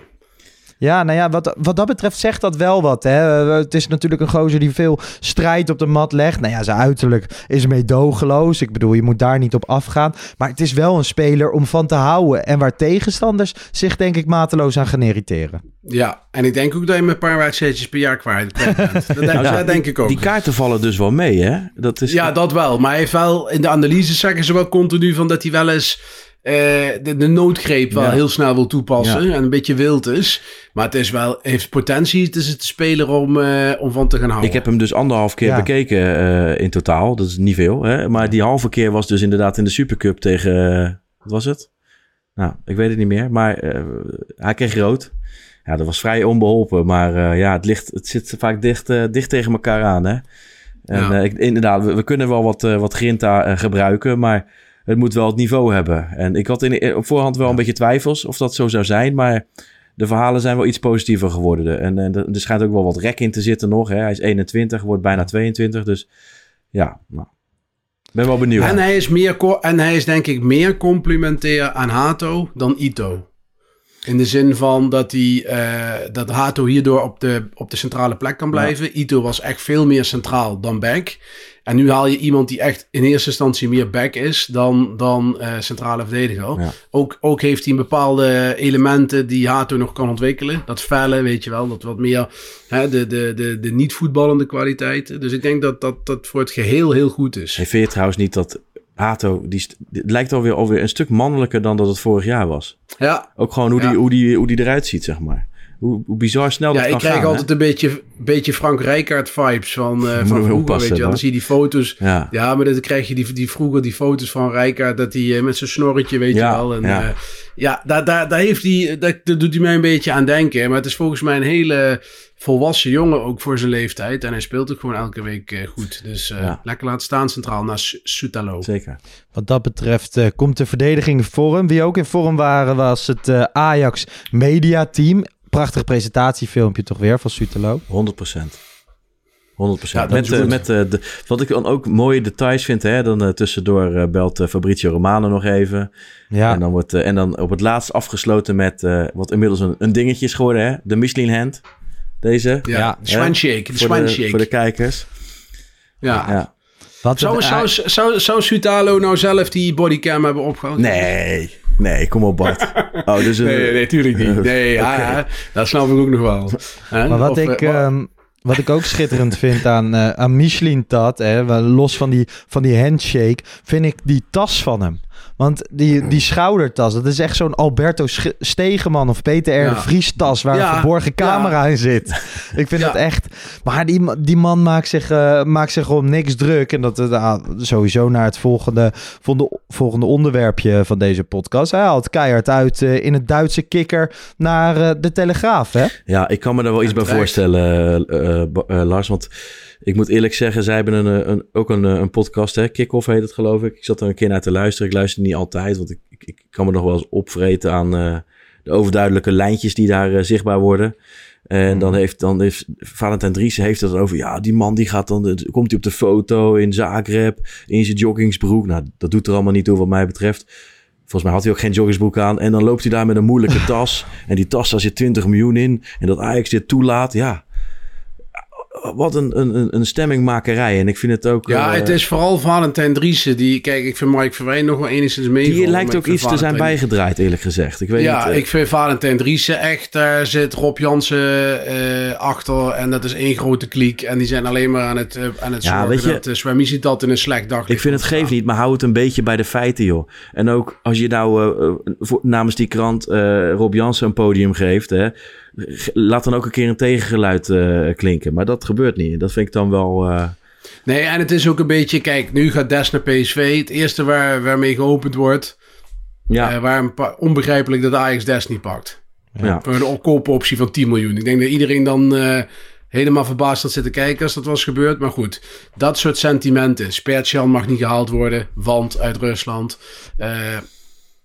Ja, nou ja, wat, wat dat betreft zegt dat wel wat. Hè? Eh, Het is natuurlijk een gozer die veel strijd op de mat legt. Nou ja, zijn uiterlijk is meedogenloos. Ik bedoel, je moet daar niet op afgaan. Maar het is wel een speler om van te houden. En waar tegenstanders zich denk ik mateloos aan gaan irriteren. ja. En ik denk ook dat je met een paar wedstrijdjes per jaar kwijt bent. Dat, denk, dat denk ik ook. die kaarten vallen dus wel mee, hè? Dat is, Ja, dat wel. Maar hij heeft wel, in de analyse zeggen ze wel continu van dat hij wel eens de, de noodgreep wel Ja. heel snel wil toepassen. Ja. En een beetje wild is. Maar het is wel, heeft potentie. Het is het speler om, eh, om van te gaan houden. Ik heb hem dus anderhalf keer Ja. bekeken eh, in totaal. Dat is niet veel. Hè? Maar die halve keer was dus inderdaad in de Supercup tegen... eh, wat was het? Nou, ik weet het niet meer. Maar eh, hij kreeg rood. Ja, dat was vrij onbeholpen. Maar eh, ja, het, ligt, het zit vaak dicht, eh, dicht tegen elkaar aan. Hè? En Ja. eh, ik, inderdaad, we, we kunnen wel wat, eh, wat grinta eh, gebruiken. Maar het moet wel het niveau hebben. En ik had in, op voorhand wel een beetje twijfels of dat zo zou zijn. Maar de verhalen zijn wel iets positiever geworden. En, en er schijnt ook wel wat rek in te zitten nog. Hè? Hij is 21, wordt bijna 22. Dus ja, nou, ben wel benieuwd. En hij, is meer, en hij is denk ik meer complementair aan Hato dan Ito. In de zin van dat, hij, eh, dat Hato hierdoor op de, op de centrale plek kan blijven. Ito was echt veel meer centraal dan back. En nu haal je iemand die echt in eerste instantie meer back is dan, dan eh, centrale verdediger. Ja. Ook, ook heeft hij bepaalde elementen die Hato nog kan ontwikkelen. Dat felle, weet je wel. Dat wat meer hè, de, de, de, de niet voetballende kwaliteiten. Dus ik denk dat, dat dat voor het geheel heel goed is. Hey, vind je trouwens niet dat Hato, die, die lijkt alweer, alweer een stuk mannelijker dan dat het vorig jaar was. Ja, Ook gewoon hoe, Ja. die, hoe, die, hoe die eruit ziet, zeg maar. Hoe, hoe bizar snel dat ja ik kan krijg gaan. hè? altijd een beetje, beetje Frank Rijkaard vibes van, eh je van vroeger, oppassen, weet je wel. Dan zie je die foto's. Ja. Ja, maar dan krijg je die, die vroeger die foto's van Rijkaard, dat hij eh, met zijn snorretje, weet Ja, je wel. En, ja. ja, ja daar, daar, daar, heeft hij, daar, daar doet hij mij een beetje aan denken. Maar het is volgens mij een hele volwassen jongen ook voor zijn leeftijd. En hij speelt ook gewoon elke week eh, goed. Dus eh, Ja. lekker laten staan centraal naast Sutalo. Zeker. Wat dat betreft eh, komt de verdediging in vorm. Wie ook in vorm waren was het eh, Ajax Media Team. Prachtig presentatiefilmpje toch weer van Sutelo. 100 procent. 100 Ja, dat met, eh, met eh, de, wat ik dan ook mooie details vind, hè, dan eh, tussendoor eh, belt Fabrizio Romano nog even. Ja, En, dan wordt, en dan op het laatst afgesloten met eh, wat inmiddels een, een dingetje is geworden, hè? de Michelin hand. Deze. Ja, Ja. de swanshake, de voor, de, voor de kijkers. ja. Ja. wat Zou, het- zou, zou, zou Sutalo nou zelf die bodycam hebben opgehaald? Nee, nee, kom op Bart. Oh, dus een, Nee, nee, tuurlijk niet. Nee, ja, ja, dat snap ik ook nog wel. Maar wat, Of, ik, eh, ehm, wat ik ook schitterend vind aan, eh aan Michelin Tat, hè, wel los van die, van die handshake, vind ik die tas van hem. Want die, die schoudertas, dat is echt zo'n Alberto Stegeman of Peter R. de Ja. Vries tas waar Ja, een verborgen camera in zit. Ik vind Ja. het echt... Maar die, die man maakt zich, eh, maakt zich om niks druk. En dat uh, sowieso naar het volgende, volgende, volgende onderwerpje van deze podcast. Hij haalt keihard uit eh, in het Duitse kikker naar eh, de Telegraaf, hè? Ja, ik kan me daar wel iets bij voorstellen, eh, eh, eh, Lars. Want ik moet eerlijk zeggen, zij hebben een, eh, een, ook een, eh, een podcast, hè? Kick-Off heet het geloof ik. Ik zat er een keer naar te luisteren. Ik luister niet altijd, want ik, ik, ik kan me nog wel eens opvreten aan eh, de overduidelijke lijntjes die daar zichtbaar worden. En dan heeft, dan heeft Valentijn Driessen heeft het over, ja, die man die gaat dan, dan komt hij op de foto in Zagreb, in zijn joggingsbroek. Nou, dat doet er allemaal niet toe wat mij betreft. Volgens mij had hij ook geen joggingsbroek aan. En dan loopt hij daar met een moeilijke tas. En die tas, daar zit 20 miljoen in. En dat Ajax dit toelaat, ja. Wat een, een, een- stemmingmakerij. En ik vind het ook... Ja, eh, het is vooral Valentijn Driessen. Die, kijk, ik vind Mike Verwijn nog wel enigszins mee. Die lijkt ook iets te zijn bijgedraaid, eerlijk gezegd. Ik weet Ja, niet... eh, ik vind Valentijn Driessen echt, daar zit Rob Jansen eh, achter. En dat is één grote kliek. En die zijn alleen maar aan het, eh, aan het Ja, zorgen je- dat Swamizi dat in een slecht dag Ik vind het geeft niet, maar hou het een beetje bij de feiten, joh. En ook als je nou eh, eh, voor- namens die krant eh, Rob Jansen een podium geeft, hè, laat dan ook een keer een tegengeluid eh, klinken. Maar dat gebeurt niet. Dat vind ik dan wel. eh, Nee, en het is ook een beetje, kijk, nu gaat Des naar PSV. Het eerste waar, waarmee geopend wordt. ja, eh, waar onbegrijpelijk dat Ajax Des niet pakt. ja. Voor een koopoptie van 10 miljoen. Ik denk dat iedereen dan helemaal verbaasd had zitten kijken als dat was gebeurd. Maar goed, dat soort sentimenten. Spertjan mag niet gehaald worden, want uit Rusland.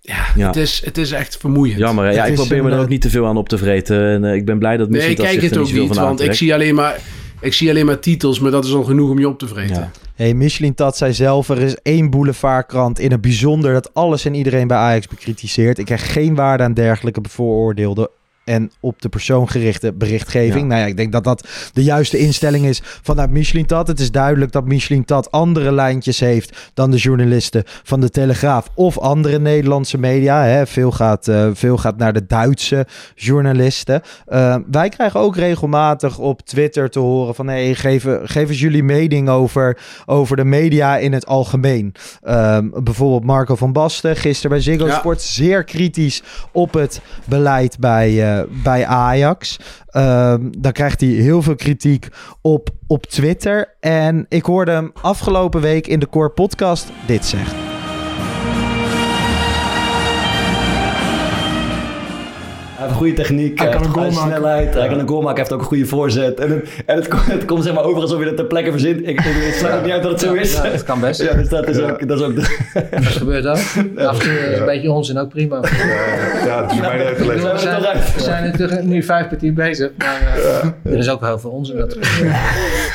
Ja, Ja. Het, is, het is echt vermoeiend. Jammer, hè? ja, Het ik probeer me er ook eh, niet te veel aan op te vreten. En eh, ik ben blij dat Nee, misschien ik kijk het ook niet, want ik zie, alleen maar, ik zie alleen maar titels, maar dat is al genoeg om je op te vreten. Ja. Hey, Michelin Tat zei zelf, er is één boulevardkrant in het bijzonder dat alles en iedereen bij Ajax bekritiseert. Ik krijg geen waarde aan dergelijke bevooroordeelde en op de persoon gerichte berichtgeving. Ja. Nou ja, ik denk dat dat de juiste instelling is vanuit Michelin Tat. Het is duidelijk dat Michelin Tat andere lijntjes heeft dan de journalisten van de Telegraaf of andere Nederlandse media. Hè. Veel, gaat, eh, veel gaat naar de Duitse journalisten. Uh, wij krijgen ook regelmatig op Twitter te horen van... Hey, geef, geef eens jullie mening over, over de media in het algemeen. Um, bijvoorbeeld Marco van Basten, gisteren bij Ziggo Ja. Sport... zeer kritisch op het beleid bij, uh, bij Ajax. Um, dan krijgt hij heel veel kritiek op, op Twitter. En ik hoorde hem afgelopen week in de Core Podcast dit zeggen. Heeft een goede techniek, hij, Hij kan heeft een goal goede maken. snelheid, hij kan een goal maken, hij heeft ook een goede voorzet. En het, en het, komt- het komt zeg maar over alsof je dat ter plekke verzint. Ik, ik, ik sluit ook niet uit dat het zo is. Ja, dat kan best. Ja, dus dat is ook, dat is ook de, Dat gebeurt ook. Af en toe is een beetje onzin ook prima. Ja, het is mij niet uit te We leggen. zijn, we zijn natuurlijk nu vijf kwartier bezig, maar eh, er is ook heel veel onzin. Dat,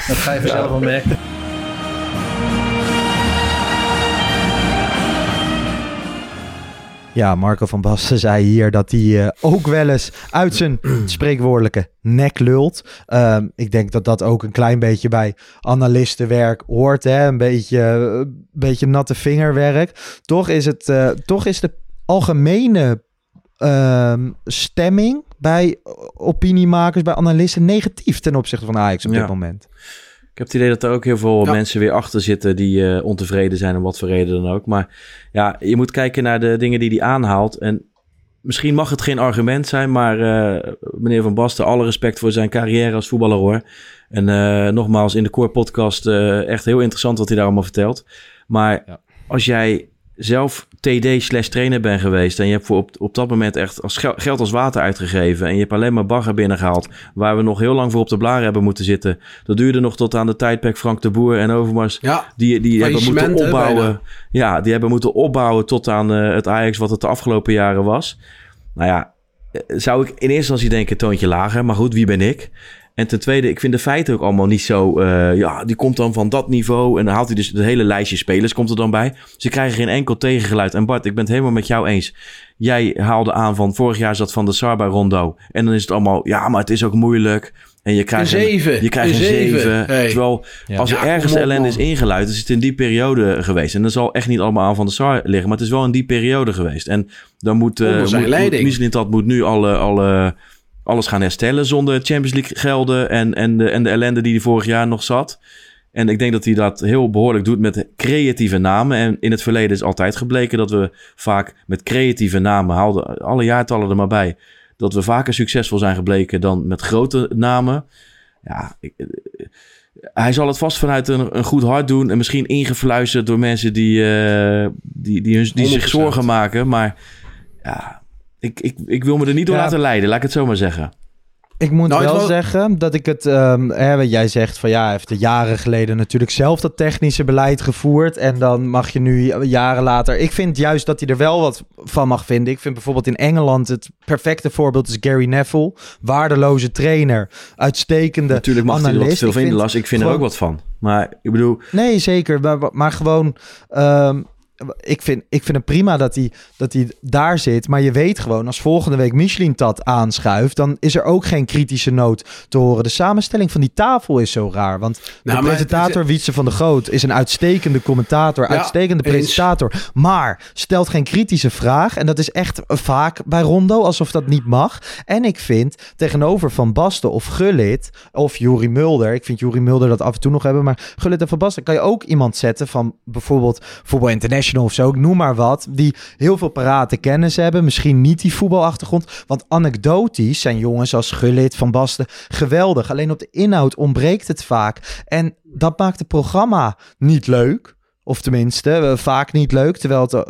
dat ga je vanzelf wel merken. Ja, Marco van Basten zei hier dat hij uh, ook wel eens uit zijn spreekwoordelijke nek lult. Um, ik denk dat dat ook een klein beetje bij analistenwerk hoort. Hè? Een beetje, een beetje natte vingerwerk. Toch is, het, uh, toch is de algemene uh, stemming bij opiniemakers, bij analisten negatief ten opzichte van Ajax op Ja. dit moment. Ik heb het idee dat er ook heel veel Ja. mensen weer achter zitten die eh, ontevreden zijn om wat voor reden dan ook. Maar ja, je moet kijken naar de dingen die hij aanhaalt. En misschien mag het geen argument zijn, maar eh, meneer Van Basten, alle respect voor zijn carrière als voetballer hoor. En eh, nogmaals, in de Core podcast eh, echt heel interessant wat hij daar allemaal vertelt. Maar Ja. als jij zelf TD slash trainer bent geweest en je hebt voor op, op dat moment echt als gel- geld als water uitgegeven en je hebt alleen maar bagger binnengehaald waar we nog heel lang voor op de blaren hebben moeten zitten. Dat duurde nog tot aan de tijdperk Frank de Boer en Overmars Ja, die, die hebben moeten opbouwen. bijna. Ja, die hebben moeten opbouwen tot aan eh, het Ajax wat het de afgelopen jaren was. Nou ja, eh, zou ik in eerste instantie denken toontje lager. Maar goed, wie ben ik? En ten tweede, ik vind de feiten ook allemaal niet zo... eh, ja, die komt dan van dat niveau. En dan haalt hij dus het hele lijstje spelers komt er dan bij. Ze krijgen geen enkel tegengeluid. En Bart, ik ben het helemaal met jou eens. Jij haalde aan van vorig jaar zat Van de Sar bij Rondo. En dan is het allemaal... Ja, maar het is ook moeilijk. En je een krijgt zeven. je krijgt een een zeven. zeven. Hey. Terwijl Ja. als er Ja, ergens op, ellende is ingeluid, is het in die periode geweest. En dat zal echt niet allemaal aan Van de Sar liggen, maar het is wel in die periode geweest. En dan moet, eh zijn moet, leiding. moet Mislintat moet nu alle, alle, alles gaan herstellen zonder Champions League gelden en, en, de, en de ellende die hij vorig jaar nog zat. En ik denk dat hij dat heel behoorlijk doet met creatieve namen. En in het verleden is altijd gebleken dat we vaak met creatieve namen, haalden alle jaartallen er maar bij, dat we vaker succesvol zijn gebleken dan met grote namen. Ja, ik, eh, hij zal het vast vanuit een, een goed hart doen. En misschien ingefluisterd door mensen die, eh, die, die, hun- die zich 100%. zorgen maken. Maar ja, ik, ik, ik wil me er niet door Ja. laten leiden. Laat ik het zo maar zeggen. Ik moet Nou, wel zeggen dat ik het... ehm, hè, wat jij zegt van ja, hij heeft er jaren geleden natuurlijk zelf dat technische beleid gevoerd. En dan mag je nu jaren later... Ik vind juist dat hij er wel wat van mag vinden. Ik vind bijvoorbeeld in Engeland het perfecte voorbeeld is Gary Neville. Waardeloze trainer. Uitstekende Natuurlijk mag hij er wat analist. veel Ik vinden, vind Lars. Ik vind er ook wat van. Maar ik bedoel, Nee, zeker. Maar, maar gewoon. ehm, ik, vind, ik vind het prima dat hij, dat hij daar zit. Maar je weet gewoon, als volgende week Michelin Tat aanschuift. dan is er ook geen kritische noot te horen. De samenstelling van die tafel is zo raar. Want de Nou, presentator Wietse van de Groot is een uitstekende commentator. Ja, uitstekende eens. presentator. Maar stelt geen kritische vraag. En dat is echt vaak bij Rondo, alsof dat niet mag. En ik vind tegenover Van Basten of Gullit of Juri Mulder. Ik vind Juri Mulder dat af en toe nog hebben. Maar Gullit en Van Basten kan je ook iemand zetten van bijvoorbeeld Voetbal International of zo. Ik noem maar wat. Die heel veel parate kennis hebben. Misschien niet die voetbalachtergrond. Want anekdotisch zijn jongens als Gullit, Van Basten geweldig. Alleen op de inhoud ontbreekt het vaak. En dat maakt het programma niet leuk. Of tenminste, eh, vaak niet leuk. Terwijl het eh,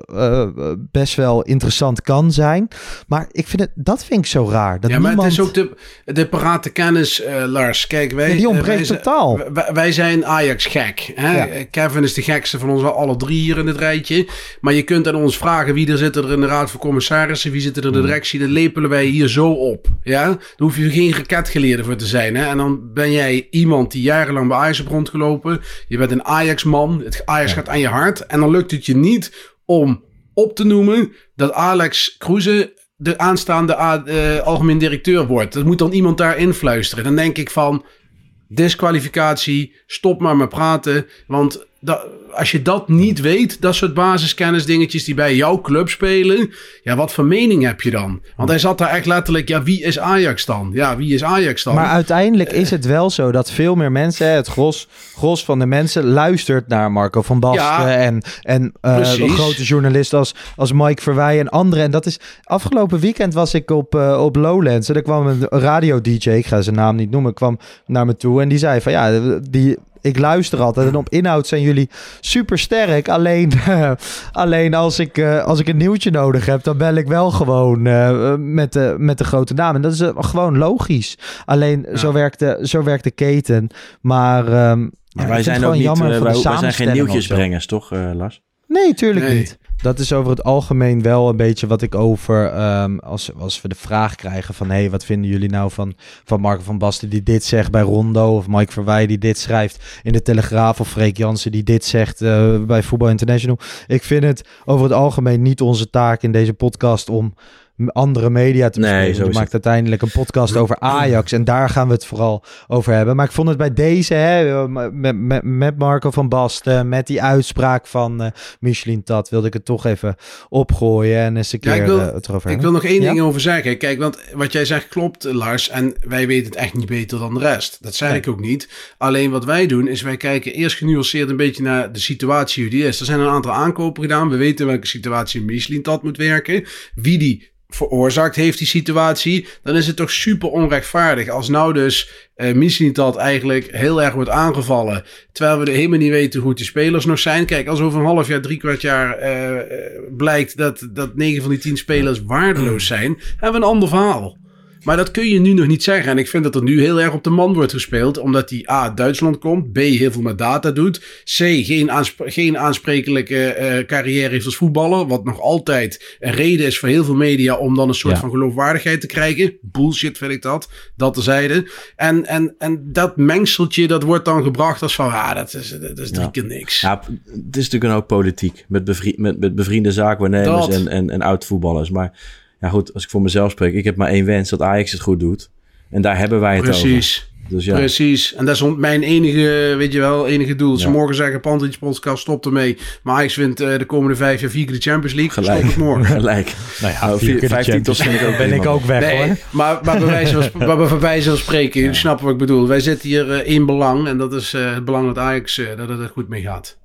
eh, best wel interessant kan zijn. Maar ik vind het, dat vind ik zo raar. Dat ja, maar niemand... het is ook de, de parate kennis, eh, Lars. Kijk, wij, Ja, die ontbreekt wij zijn- totaal. Wij, wij zijn Ajax-gek. Ja. Kevin is de gekste van ons alle drie hier in het rijtje. Maar je kunt aan ons vragen wie er zit er in de Raad van Commissarissen, wie zit er in Hmm. de directie. Dat lepelen wij hier zo op. Ja? Daar hoef je geen raketgeleerde voor te zijn. Hè? En dan ben jij iemand die jarenlang bij Ajax hebt rondgelopen. Je bent een Ajax-man. Het Ajax gaat aan je hart. En dan lukt het je niet om op te noemen dat Alex Kroeze de aanstaande eh, algemeen directeur wordt. Dat moet dan iemand daar influisteren. Dan denk ik van disqualificatie, stop maar met praten. Want da- als je dat niet weet, dat soort basiskennis dingetjes die bij jouw club spelen, ja, wat voor mening heb je dan? Want hij zat daar echt letterlijk, ja, wie is Ajax dan? Ja, wie is Ajax dan? Maar uiteindelijk is het wel zo dat veel meer mensen, het gros, gros van de mensen, luistert naar Marco van Basten Ja, en, en eh, grote journalisten als, als Mike Verwij en anderen. En dat is, afgelopen weekend was ik op, eh, op Lowlands en er kwam een radio-dj, ik ga zijn naam niet noemen, kwam naar me toe en die zei van ja, die... Ik luister altijd en op inhoud zijn jullie super sterk. Alleen, alleen als, ik, eh, als ik een nieuwtje nodig heb, dan bel ik wel gewoon eh, met, de, met de grote naam. En dat is eh, gewoon logisch. Alleen zo, werkt de, zo werkt de keten. Maar, ehm, ja, wij zijn ook niet, jammer van wij, de wij zijn geen nieuwtjesbrengers, toch, eh, Lars? Nee, tuurlijk Nee. niet. Dat is over het algemeen wel een beetje wat ik over... ehm, als, als we de vraag krijgen van... hey, wat vinden jullie nou van, van Marco van Basten die dit zegt bij Rondo... of Mike Verwij die dit schrijft in de Telegraaf... of Freek Jansen die dit zegt eh, bij Voetbal International. Ik vind het over het algemeen niet onze taak in deze podcast... om andere media te Nee, bespreken. is je maakt uiteindelijk een podcast over Ajax en daar gaan we het vooral over hebben. Maar ik vond het bij deze, hè, met, met, met Marco van Basten, met die uitspraak van eh Michelin Tat, wilde ik het toch even opgooien en eens een Ja, keer ik wil- eh, het erover Ik wil nog één Ja? ding over zeggen. Kijk, want wat jij zegt klopt, Lars. En wij weten het echt niet beter dan de rest. Dat zei Nee. ik ook niet. Alleen wat wij doen, is wij kijken eerst genuanceerd een beetje naar de situatie die is. Er zijn een aantal aankopen gedaan. We weten welke situatie Michelin dat moet werken. Wie die veroorzaakt heeft, die situatie. Dan is het toch super onrechtvaardig. Als nou dus eh Michelin dat eigenlijk heel erg wordt aangevallen. Terwijl we helemaal niet weten hoe de spelers nog zijn. Kijk, als over een half jaar, drie kwart jaar eh, eh, blijkt dat, dat 9 van die 10 spelers waardeloos zijn, hebben we een ander verhaal. Maar dat kun je nu nog niet zeggen. En ik vind dat er nu heel erg op de man wordt gespeeld. Omdat hij A, uit Duitsland komt. B, heel veel met data doet. C, geen, aansp- geen aansprekelijke eh, carrière heeft als voetballer. Wat nog altijd een reden is voor heel veel media om dan een soort Ja. van geloofwaardigheid te krijgen. Bullshit vind ik dat. Dat terzijde. En, en, en dat mengseltje, dat wordt dan gebracht als van... Ah, dat is, dat is drie Ja. keer niks. Ja, het is natuurlijk ook politiek. Met, bevri met, met bevriende zaakwaarnemers Dat. en, en, en oud-voetballers. Maar ja, goed, als ik voor mezelf spreek, ik heb maar één wens dat Ajax het goed doet. En daar hebben wij het Precies. over. Dus ja, Precies. En dat is mijn enige, weet je wel, enige doel. Ze Ja. morgen zeggen, Panteltje podcast, stop ermee. Maar Ajax wint eh, de komende vijf jaar vier keer de Champions League. gelijk. Stop het morgen. gelijk. Nou ja, Nou, vier vier- keer de vijf titels Champions vind ik ook ben ik ook weg Nee, hoor. maar, maar, bij wijze van, maar bij wijze van spreken, jullie snappen wat ik bedoel. Wij zitten hier eh, in belang. En dat is eh, het belang dat Ajax, dat het er goed mee gaat.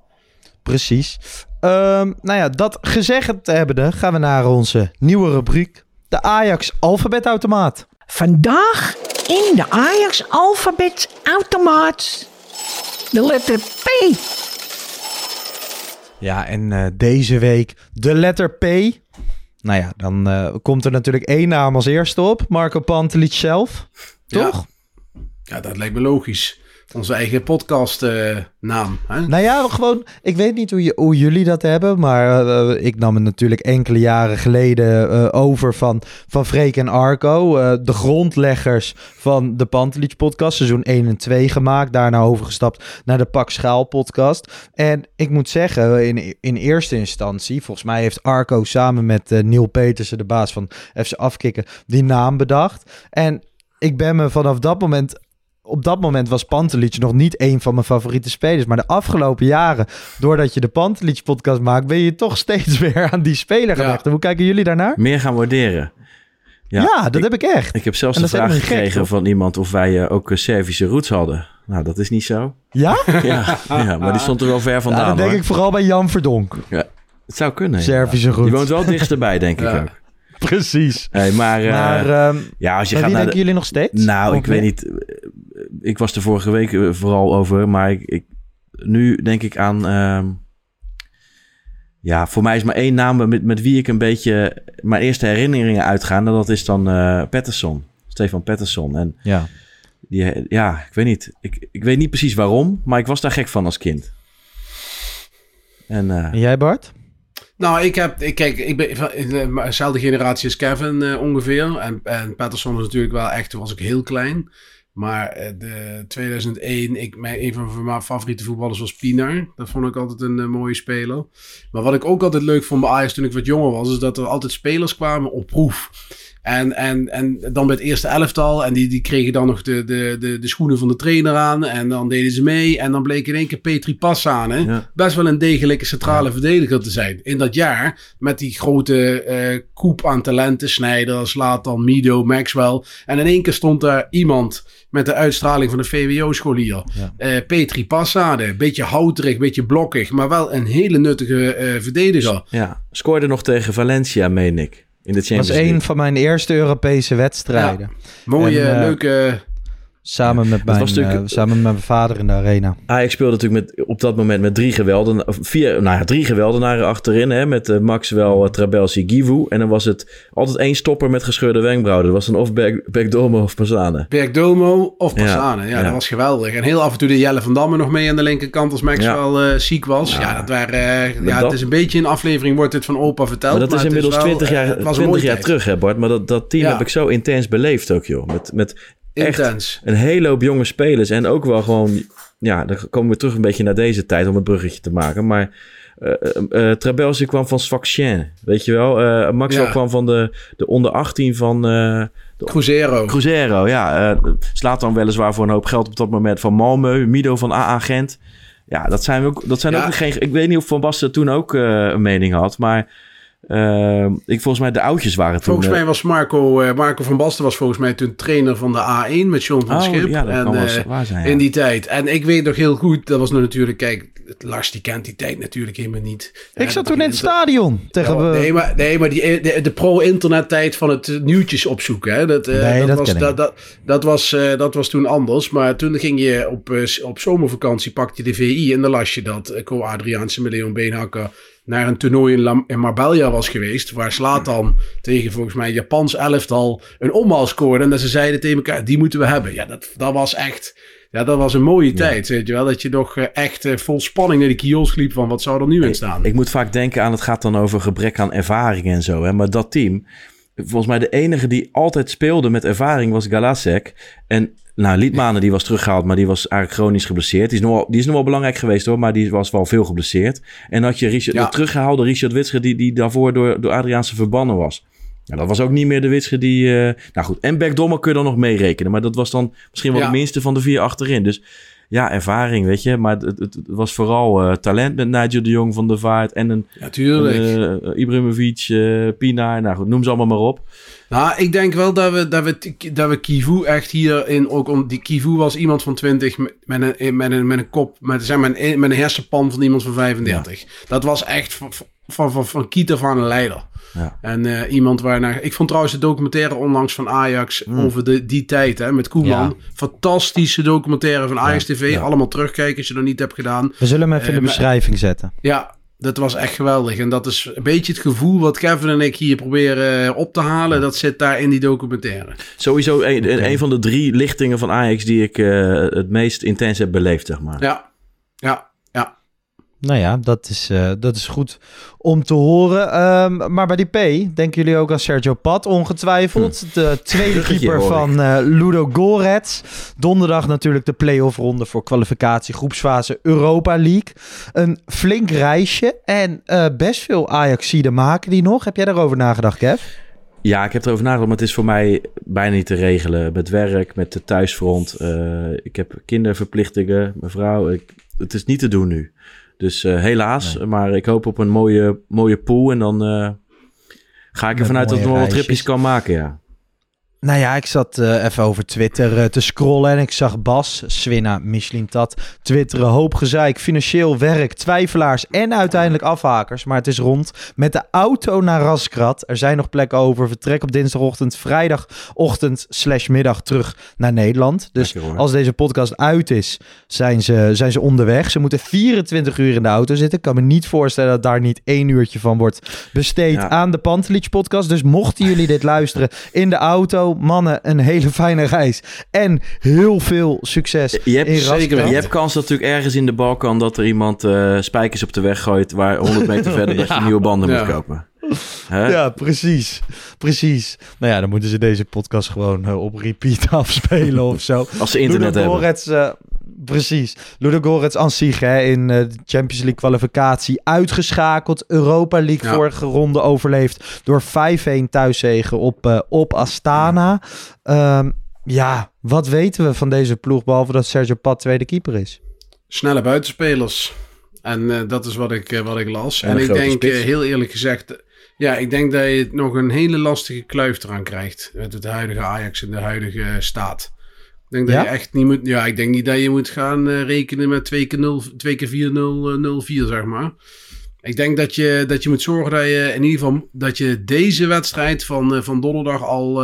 Precies. Ehm, nou ja, dat gezegd hebbende gaan we naar onze nieuwe rubriek. De Ajax alfabetautomaat. Vandaag in de Ajax alfabet automaat. De letter P. Ja, en eh, deze week de letter P. Nou ja, dan eh, komt er natuurlijk één naam als eerste op. Marco Pantelic zelf. Ja. Toch? Ja, dat lijkt me logisch. Onze eigen podcast eh, naam. Hè? Nou ja, gewoon, ik weet niet hoe, jullie dat hebben, maar eh, ik nam het natuurlijk enkele jaren geleden eh, over van, van Freek en Arco, eh, de grondleggers van de Pantelic podcast, seizoen 1 en 2 gemaakt, daarna overgestapt naar de Pak Schaal podcast. En ik moet zeggen, in, in eerste instantie, volgens mij heeft Arco samen met eh, Neil Petersen, de baas van FC Afkikken, die naam bedacht. En ik ben me vanaf dat moment op dat moment was Pantelic nog niet een van mijn favoriete spelers. Maar de afgelopen jaren, doordat je de Pantelic podcast maakt, ben je toch steeds weer aan die speler gaan Ja. Hoe kijken jullie daarnaar? Meer gaan waarderen. Ja, dat ik, heb ik echt. ik heb zelfs de vraag gek, gekregen van iemand of wij eh, ook eh, Servische roots hadden. Nou, dat is niet zo. Ja? Ja, ja maar die stond er wel ver Ja, vandaan. dat denk hoor. ik vooral bij Jan Verdonk. Ja, het zou kunnen. ja. Servische Die roots. woont wel dichtstbij, denk ik Ja. ook. Precies. Hey, maar, eh, maar ehm ja, als je gaat wie naar denken de... jullie nog steeds? Nou, Of ik weet niet. Ik was er vorige week eh, vooral over, maar ik, ik, nu denk ik aan. ehm, ja, voor mij is maar één naam met, met wie ik een beetje mijn eerste herinneringen uitgaan. En dat is dan eh Patterson. Stefan Patterson. En Ja. die, eh, ja, ik weet niet. Ik, ik weet niet precies waarom, maar ik was daar gek van als kind. En eh, En jij Bart? Nou, ik heb, ik, kijk, ik ben van in de- dezelfde generatie als Kevin eh, ongeveer. En, en Patterson is natuurlijk wel echt, toen was ik heel klein. Maar eh, de 2001, ik, mijn, een van mijn favoriete voetballers was Pinar. Dat vond ik altijd een eh, mooie speler. Maar wat ik ook altijd leuk vond bij Ajax toen ik wat jonger was, is dat er altijd spelers kwamen op proef. En, en, en dan bij het eerste elftal. En die, die kregen dan nog de, de, de, de schoenen van de trainer aan. En dan deden ze mee. En dan bleek in één keer Petri Passanen Ja. best wel een degelijke centrale verdediger te zijn. In dat jaar met die grote eh koep aan talenten. Sneijder, Slatan, Mido, Maxwell. En in één keer stond daar iemand met de uitstraling van een VWO-scholier. Ja. Eh, Petri Passade. Beetje houterig, beetje blokkig. Maar wel een hele nuttige eh, verdediger. ja, scoorde nog tegen Valencia, meen ik. In de Dat Champions was een League. van mijn eerste Europese wedstrijden. Mooie, En, eh, leuke... Samen, met mijn, eh, samen met mijn vader in de arena. Ajax speelde natuurlijk met, op dat moment met drie geweldenaren, vier, nou ja, drie geweldenaren achterin. Hè, met eh, Maxwell, uh, Trabelsi, Givu. En dan was het altijd één stopper met gescheurde wenkbrauwen. Dat was dan of Berg, Bergdormo of Pazane. Bergdomo of Ja, Passane. Ja, ja. dat was geweldig. En heel af en toe de Jelle van Damme nog mee aan de linkerkant als Maxwell eh, ziek was. Ja, dat waren... eh, ja, dat- het is een beetje een aflevering, wordt dit van opa verteld. Maar dat is inmiddels wel, 20 eh, jaar, het was een 20 mooie jaar terug, hè Bart. Maar dat, dat team Ja. heb ik zo intens beleefd ook, joh. Met, met echt Intens. een hele hoop jonge spelers. En ook wel gewoon... Ja, dan komen we terug een beetje naar deze tijd om het bruggetje te maken. Maar uh, Trabelsi kwam van Sfaxien, weet je wel. Uh, Maxwell Ja. kwam van de, de onder 18 van... de Cruzeiro. Cruzeiro, ja. slaat dan weliswaar voor een hoop geld op dat moment van Malmö. Mido van AA Gent. Ja, dat zijn, ook, dat zijn Ja. ook geen... Ik weet niet of Van Basten toen ook een mening had, maar... eh, ik, volgens mij de oudjes waren toen... Volgens eh, mij was Marco, eh, Marco van Basten was volgens mij toen trainer van de A1 met John van Oh, Schip. ja, dat en, kan wel eens eh, waar zijn, ja. In die tijd. En ik weet nog heel goed, dat was natuurlijk, kijk, Lars die kent die tijd natuurlijk helemaal niet. Ik zat toen in het stadion tegen... Ja, nee, maar, nee, maar die, de, de pro-internettijd van het nieuwtjes opzoeken. Hè? Dat, eh, Nee, dat, dat was, dat, dat, dat, was, eh, dat was toen anders. Maar toen ging je op, op zomervakantie, pakte je de VI en dan las je dat Co Adriaanse met Leon Beenhakker naar een toernooi in, in Marbella was geweest. Waar Slatan tegen volgens mij Japans elftal een omhaal scoorde. En dat ze zeiden tegen elkaar, die moeten we hebben. Ja, dat, dat was echt... Ja, dat was een mooie tijd, weet je wel. Dat je nog eh, echt eh, vol spanning naar die kiosk liep van wat zou er nu in staan. Ik moet vaak denken aan, het gaat dan over gebrek aan ervaring en zo. Hè? Maar dat team, volgens mij de enige die altijd speelde met ervaring was Galasek. En nou, Liedmanen die was teruggehaald, maar die was eigenlijk chronisch geblesseerd. Die is, nog wel, die is nog wel belangrijk geweest hoor, maar die was wel veel geblesseerd. En had je Richard, Ja. de teruggehaalde Richard Witsche, die, die daarvoor door, door Adriaanse verbannen was. Nou, dat was ook niet meer de Witsche die... eh, nou goed, en Beck Dommer kun je dan nog meerekenen. Maar dat was dan misschien wel Ja. de minste van de vier achterin. Dus ja, ervaring, weet je. Maar het, het, was vooral eh, talent met Nigel de Jong van de Vaart en een Ja, tuurlijk. eh, Ibrahimovic, eh Pina, nou goed, noem ze allemaal maar op. Nou, ik denk wel dat we, dat we, dat we Kivu echt hierin ook... Om, die Kivu was iemand van 20 met, een, met, een, met een kop, met, zeg maar, een, met een hersenpan van iemand van 35. Dat was echt van, van, van, van een leider. Ja. En eh, iemand waarnaar... Ik vond trouwens de documentaire onlangs van Ajax Mm. over de, die tijd hè, met Koeman. Fantastische documentaire van Ajax TV. ja. Allemaal terugkijken als je dat niet hebt gedaan. We zullen hem even in Eh, de maar- beschrijving zetten. Ja, dat was echt geweldig. En dat is een beetje het gevoel wat Kevin en ik hier proberen eh, op te halen. Dat zit daar in die documentaire. Sowieso een, een van de drie lichtingen van Ajax die ik eh, het meest intens heb beleefd, zeg maar. Ja. Nou ja, dat is, eh, dat is goed om te horen. Ehm, maar bij die P denken jullie ook aan Sergio Pat, ongetwijfeld. De tweede keeper van eh, Ludo Gorets. Donderdag natuurlijk de play-off ronde voor kwalificatie groepsfase Europa League. Een flink reisje en eh, best veel Ajaxiden maken die nog. Heb jij daarover nagedacht, Kev? Ja, ik heb erover nagedacht, maar het is voor mij bijna niet te regelen. Met werk, met de thuisfront. ik heb kinderverplichtingen, mijn vrouw. Ik, het is niet te doen nu. Dus eh, helaas, maar ik hoop op een mooie, mooie pool. En dan eh, ga ik ervan uit dat ik nog wat tripjes kan maken, ja. Nou ja, ik zat eh, even over Twitter eh, te scrollen en ik zag Bas, Swinna, Michelin Tat twitteren. Hoop gezeik, financieel werk, twijfelaars en uiteindelijk afhakers. Maar het is rond met de auto naar Raskrat. Er zijn nog plekken over. Vertrek op dinsdagochtend, vrijdagochtend slash middag terug naar Nederland. Dus als deze podcast uit is, zijn ze, zijn ze onderweg. Ze moeten 24 uur in de auto zitten. Ik kan me niet voorstellen dat daar niet één uurtje van wordt besteed Ja. aan de Pantelich podcast. Dus mochten jullie dit luisteren in de auto, mannen, een hele fijne reis. En heel veel succes Je hebt, in zeker je hebt kans natuurlijk ergens in de Balkan dat er iemand eh, spijkers op de weg gooit... waar 100 meter verder dat je nieuwe banden Ja. moet kopen. Ja, precies. Precies. Nou ja, dan moeten ze deze podcast gewoon eh, op repeat afspelen of zo. Als ze internet hebben. Gorets, eh, precies. Ludo Gorets aan zich hè, in eh, de Champions League kwalificatie uitgeschakeld. Europa League Ja. vorige ronde overleefd door 5-1 thuiszegen op, eh, op Astana. Ehm, ja, wat weten we van deze ploeg behalve dat Sergio Pat tweede keeper is? Snelle buitenspelers. En eh, dat is wat ik, eh, wat ik las. En En, ik denk, eh, heel eerlijk gezegd... Ja, ik denk dat je nog een hele lastige kluif eraan krijgt. Met het huidige Ajax en de huidige staat. Ik denk dat Ja? je echt niet moet... Ja, ik denk niet dat je moet gaan eh, rekenen met 2 keer 0, 2 keer 4 0, eh, 0 4, zeg maar. Ik denk dat je, dat je moet zorgen dat je in ieder geval... dat je deze wedstrijd van, eh, van donderdag al...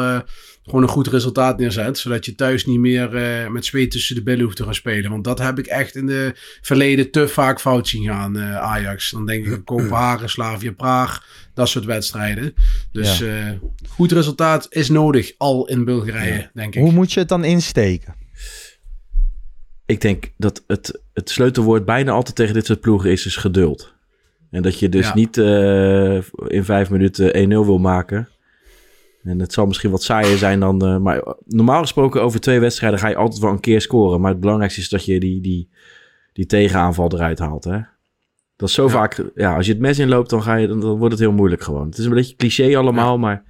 gewoon een goed resultaat neerzet. Zodat je thuis niet meer eh, met zweet tussen de billen hoeft te gaan spelen. Want dat heb ik echt in de verleden te vaak fout zien gaan, eh, Ajax. Dan denk ik aan Kopenhagen, Slavia Praag, dat soort wedstrijden. Dus Ja. eh, goed resultaat is nodig al in Bulgarije, denk ik. Hoe moet je het dan insteken? Ik denk dat het, het sleutelwoord bijna altijd tegen dit soort ploegen is, is geduld. En dat je dus Ja. niet eh, in vijf minuten 1-0 wil maken. En het zal misschien wat saaier zijn dan... eh, maar normaal gesproken over twee wedstrijden ga je altijd wel een keer scoren. Maar het belangrijkste is dat je die, die, die tegenaanval eruit haalt. Hè? Dat is zo vaak... Ja, als je het mes inloopt, dan, ga je, dan, dan wordt het heel moeilijk gewoon. Het is een beetje cliché allemaal, maar...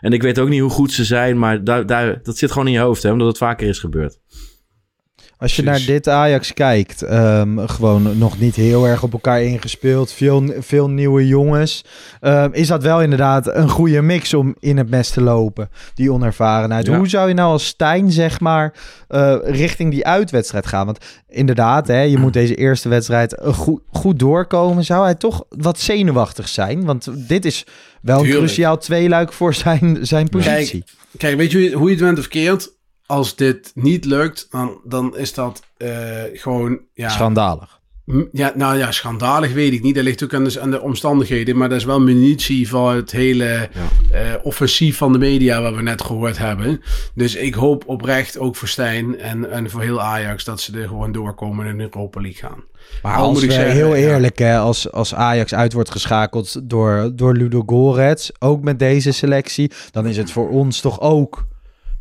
En ik weet ook niet hoe goed ze zijn, maar daar, daar, dat zit gewoon in je hoofd, hè, omdat het vaker is gebeurd. Als je Precies. naar dit Ajax kijkt, ehm, gewoon nog niet heel erg op elkaar ingespeeld. Veel, veel nieuwe jongens. Ehm, is dat wel inderdaad een goede mix om in het mes te lopen? Die onervarenheid. Ja. Hoe zou je nou als Stijn, zeg maar, eh, richting die uitwedstrijd gaan? Want inderdaad, hè, je moet deze eerste wedstrijd goed, goed doorkomen. Zou hij toch wat zenuwachtig zijn? Want dit is wel een cruciaal tweeluik voor zijn, zijn positie. Kijk, weet je hoe je het went of keert? Als dit niet lukt, dan, dan is dat eh, gewoon... Ja, Schandalig. Ja, nou ja, schandalig weet ik niet. Dat ligt ook aan de, aan de omstandigheden. Maar dat is wel munitie van het hele eh, offensief van de media wat we net gehoord hebben. Dus ik hoop oprecht ook voor Stijn en, en voor heel Ajax dat ze er gewoon doorkomen en in de Europa League gaan. Maar Al als moet ik we zeggen, heel ja. eerlijk, hè, als, als Ajax uit wordt geschakeld door, door Ludo Gorets, ook met deze selectie, dan is het voor ons toch ook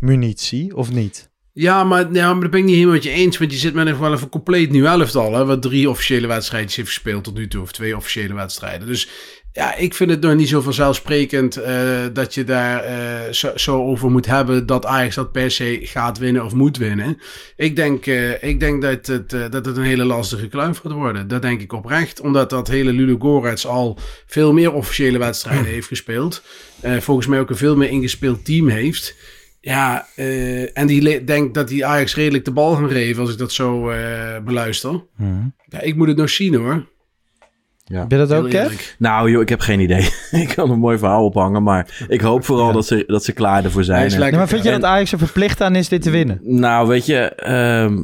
munitie, of niet? Ja, maar, ja, maar dat ben ik niet helemaal met je eens. Want je zit met een, wel even compleet nieuw elftal. Hè, wat drie officiële wedstrijdjes heeft gespeeld tot nu toe. Of twee officiële wedstrijden. Dus ja, ik vind het nog niet zo vanzelfsprekend eh, dat je daar eh, zo, over moet hebben. Dat Ajax dat per se gaat winnen of moet winnen. Ik denk, eh, ik denk dat, het, dat het een hele lastige kluif gaat worden. Dat denk ik oprecht. Omdat dat hele Ludo Gorets al veel meer officiële wedstrijden heeft gespeeld. Volgens mij ook een veel meer ingespeeld team heeft. Ja, eh, en die denkt dat die Ajax redelijk de bal gaan geven als ik dat zo eh, beluister. Ja, ik moet het nog zien hoor. Ja. Je dat ook, Kev? Nou joh, ik heb geen idee. ik kan een mooi verhaal ophangen, maar ik hoop vooral dat, ze, dat ze klaar ervoor zijn. En- Ja, maar vind je dat Ajax er verplicht aan is dit te winnen? Nou, weet je, ehm,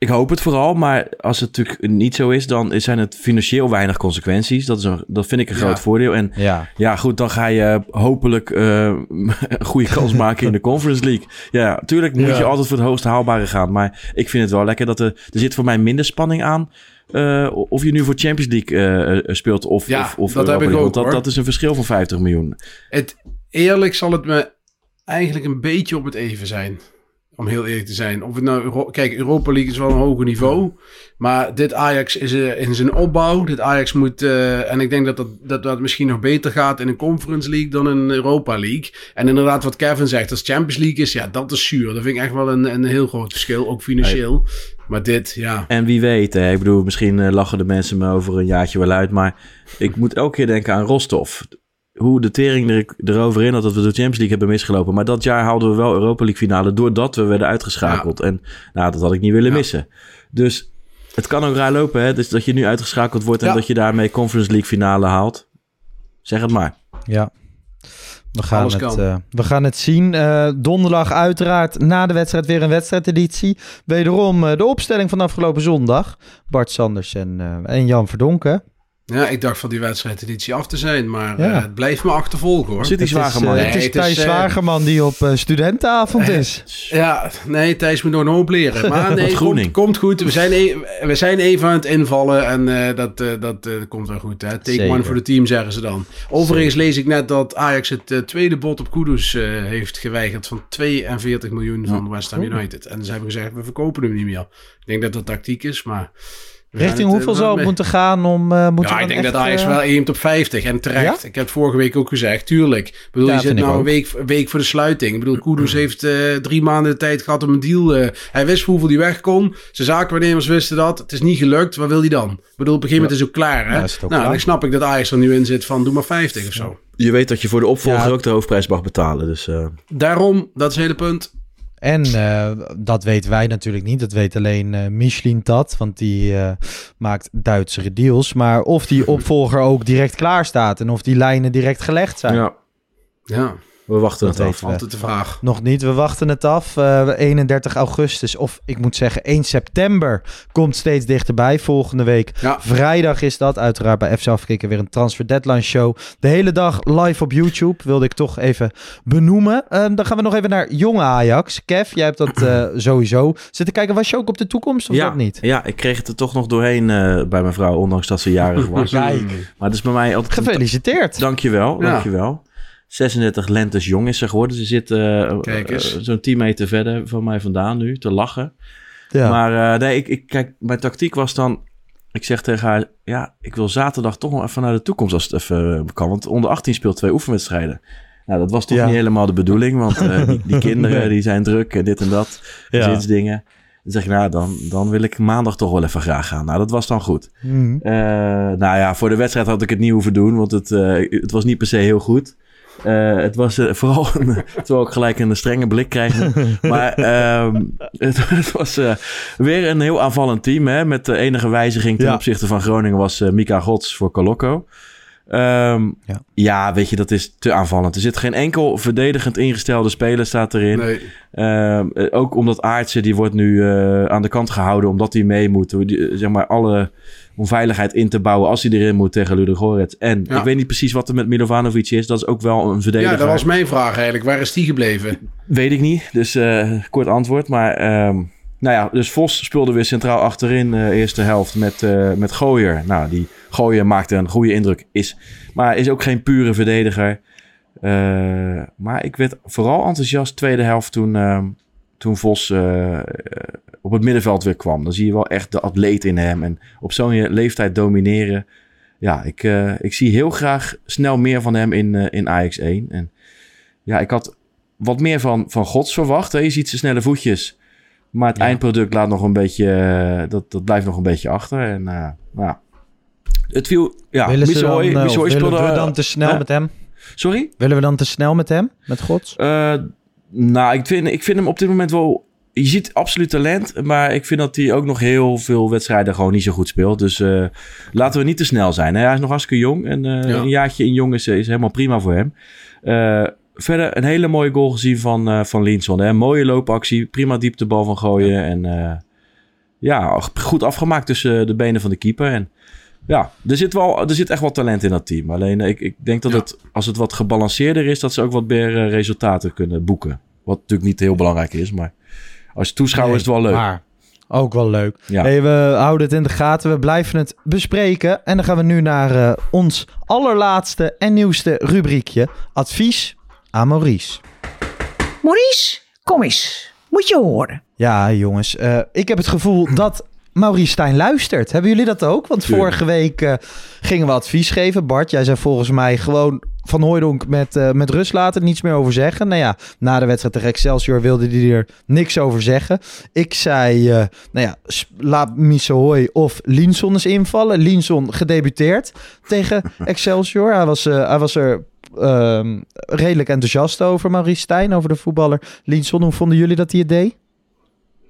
ik hoop het vooral. Maar als het natuurlijk niet zo is, dan zijn het financieel weinig consequenties. Dat, is een, dat vind ik een Ja. groot voordeel. En Ja. ja, goed, dan ga je hopelijk eh, een goede kans maken in de Conference League. Ja, natuurlijk moet Ja. je altijd voor het hoogste haalbare gaan. Maar ik vind het wel lekker dat er... Er zit voor mij minder spanning aan... eh, of je nu voor Champions League eh, eh, speelt of, Ja, of, of dat heb ik ook, Want dat, dat is een verschil van 50 miljoen. Het, eerlijk zal het me eigenlijk een beetje op het even zijn. Om heel eerlijk te zijn. Of het nou, Euro- kijk, Europa League is wel een hoger niveau. Maar dit Ajax is eh, in zijn opbouw. Dit Ajax moet. eh, en ik denk dat dat, dat dat misschien nog beter gaat in een Conference League dan in Europa League. En inderdaad, wat Kevin zegt, als Champions League is, ja, dat is zuur. Dat vind ik echt wel een, een heel groot verschil. Ook financieel. Maar dit, ja. En wie weet, hè, ik bedoel, misschien eh, lachen de mensen me over een jaartje wel uit. Maar ik moet elke keer denken aan Rostov. Hoe de tering er, erover in had dat we de Champions League hebben misgelopen. Maar dat jaar haalden we wel Europa League finale doordat we werden uitgeschakeld. En nou, dat had ik niet willen Ja. missen. Dus het kan ook raar lopen, hè. Dus dat je nu uitgeschakeld wordt en Ja. dat je daarmee Conference League finale haalt. Zeg het maar. Ja. We gaan, Alles het, eh, we gaan het zien. Eh, donderdag uiteraard na de wedstrijd weer een wedstrijdeditie. Wederom eh, de opstelling van afgelopen zondag. Bart Sanders en, eh, en Jan Verdonken. Ja, ik dacht van die wedstrijdeditie af te zijn. Maar Ja. eh, het blijft me achtervolgen hoor. Zit die Het is, eh, Nee, het is Thijs eh, Zwagerman die op studentenavond is. Ja, nee, Thijs moet nog een hoop leren. Maar nee, komt, komt goed. We zijn, e- we zijn even aan het invallen en eh, dat, eh, dat komt wel goed. Hè? Take Zeker. one voor de team, zeggen ze dan. Overigens lees ik net dat Ajax het tweede bod op Kudus eh, heeft geweigerd van 42 miljoen van West Ham United. En ze hebben gezegd, we verkopen hem niet meer. Ik denk dat dat tactiek is, maar... Richting het, hoeveel eh, zou het moeten gaan om... eh moet je ja, ik denk echt, dat Ajax eh, wel aimt op 50 en terecht. Ja? Ik heb het vorige week ook gezegd, tuurlijk. Ik bedoel, Ja, je zit nou een week, week voor de sluiting. Ik bedoel, Kudus heeft eh, drie maanden de tijd gehad om een deal. eh, hij wist hoeveel hij weg kon. Zijn zaakwaarnemers wisten dat. Het is niet gelukt. Wat wil hij dan? Ik bedoel, op een gegeven moment is het ook klaar. Hè? Ja, is het ook nou, klaar. dan snap ik dat Ajax er nu in zit van doe maar 50 of zo. Je weet dat je voor de opvolger Ja. ook de hoofdprijs mag betalen. Dus eh, Daarom, dat is het hele punt. En eh, dat weten wij natuurlijk niet. Dat weet alleen eh Michelin Tat, want die eh, maakt Duitsere deals. Maar of die opvolger ook direct klaar staat en of die lijnen direct gelegd zijn. ja, Ja, we wachten Dat het af. altijd de vraag. Nog niet, we wachten het af. Eh, 31 augustus, of ik moet zeggen 1 september, komt steeds dichterbij. Volgende week Ja. vrijdag is dat. Uiteraard bij FC Afkikken weer een Transfer Deadline show. De hele dag live op YouTube, wilde ik toch even benoemen. Ehm, dan gaan we nog even naar jonge Ajax. Kev, jij hebt dat eh, sowieso zitten kijken. Was je ook op de toekomst of ja, dat niet? Ja, ik kreeg het er toch nog doorheen eh, bij mijn vrouw, ondanks dat ze jarig was. Kijk, Maar het is bij mij altijd... gefeliciteerd. Dankjewel, Ja. Dankjewel. 36 lentes jong is ze geworden. Ze zit eh, eh, zo'n 10 meter verder van mij vandaan nu, te lachen. Ja. Maar eh, nee, ik, ik, kijk, mijn tactiek was dan... ik zeg tegen haar, ja, ik wil zaterdag toch nog even naar de toekomst als het even kan. Want onder 18 speelt twee oefenwedstrijden. Nou, dat was toch Ja. niet helemaal de bedoeling, want eh, die, die kinderen Nee. die zijn druk en dit en dat, Ja. gezinsdingen. Dan zeg ik, nou, dan, dan wil ik maandag toch wel even graag gaan. Nou, dat was dan goed. Mhm. Eh, nou ja, voor de wedstrijd had ik het niet hoeven doen, want het, eh, het was niet per se heel goed. Eh, het was eh, vooral, terwijl ik gelijk een strenge blik kreeg. maar ehm, het, het was eh, weer een heel aanvallend team. Hè, met de enige wijziging ten Ja. opzichte van Groningen was Mika Gods voor Coloco. Ehm, Ja. ja. weet je, dat is te aanvallend. Er zit geen enkel verdedigend ingestelde speler staat erin. Nee. Ehm, eh, ook omdat Aartsen, die wordt nu eh, aan de kant gehouden omdat hij mee moet. Die, eh, zeg maar alle onveiligheid in te bouwen als hij erin moet tegen Ludogorets. En Ja. ik weet niet precies wat er met Milovanovic is. Dat is ook wel een verdediger. Ja, dat was mijn vraag eigenlijk. Waar is die gebleven? Weet ik niet, dus eh, kort antwoord. Maar ehm, nou ja, dus Vos speelde weer centraal achterin de eerste helft met, eh met Gooier. Nou, die Gooier maakte een goede indruk. Is, maar is ook geen pure verdediger. Eh, maar ik werd vooral enthousiast tweede helft toen, ehm, toen Vos eh, eh, op het middenveld weer kwam. Dan zie je wel echt de atleet in hem. En op zo'n leeftijd domineren. Ja, ik, eh, ik zie heel graag snel meer van hem in, eh, in Ajax 1. En ja, ik had wat meer van, van Gods verwacht. Hè. Je ziet zijn snelle voetjes. Maar het eindproduct laat nog een beetje, eh, dat, dat blijft nog een beetje achter. En uh, nou, het viel, ja, willen ze dan, Missouri- eh, willen speelde, we eh, dan te snel met hem? Sorry? Willen we dan te snel met hem? Met Gods? Uh, nou, ik vind, ik vind hem op dit moment wel... Je ziet absoluut talent, maar ik vind dat hij ook nog heel veel wedstrijden gewoon niet zo goed speelt. Dus uh, laten we niet te snel zijn. Hij is nog hartstikke jong en uh, ja. een jaartje in jong is, is helemaal prima voor hem. Uh, verder een hele mooie goal gezien van, uh, van Linson. Hè? Een mooie loopactie, prima dieptebal van gooien. Ja. En uh, ja, goed afgemaakt tussen de benen van de keeper. En ja, er zit, wel, er zit echt wel talent in dat team. Alleen ik, ik denk dat ja. het, als het wat gebalanceerder is, dat ze ook wat meer resultaten kunnen boeken. Wat natuurlijk niet heel belangrijk is, maar als toeschouwer nee, is het wel leuk. Maar ook wel leuk. Ja. Hey, we houden het in de gaten. We blijven het bespreken. En dan gaan we nu naar uh, ons allerlaatste en nieuwste rubriekje. Advies aan Maurice. Maurice, kom eens. Moet je horen. Ja, jongens. Uh, ik heb het gevoel dat Maurice Stijn luistert. Hebben jullie dat ook? Want Tuurlijk. vorige week uh, gingen we advies geven. Bart, jij zei volgens mij gewoon Van Hooijdonk met, uh, met rust laten. Niets meer over zeggen. Nou ja, na de wedstrijd tegen Excelsior wilde hij er niks over zeggen. Ik zei, uh, nou ja, laat Misohoy of Linson eens invallen. Linson gedebuteerd tegen Excelsior. Hij was, hij was er uh, redelijk enthousiast over, Maurice Stijn, over de voetballer Linson. Hoe vonden jullie dat hij het deed?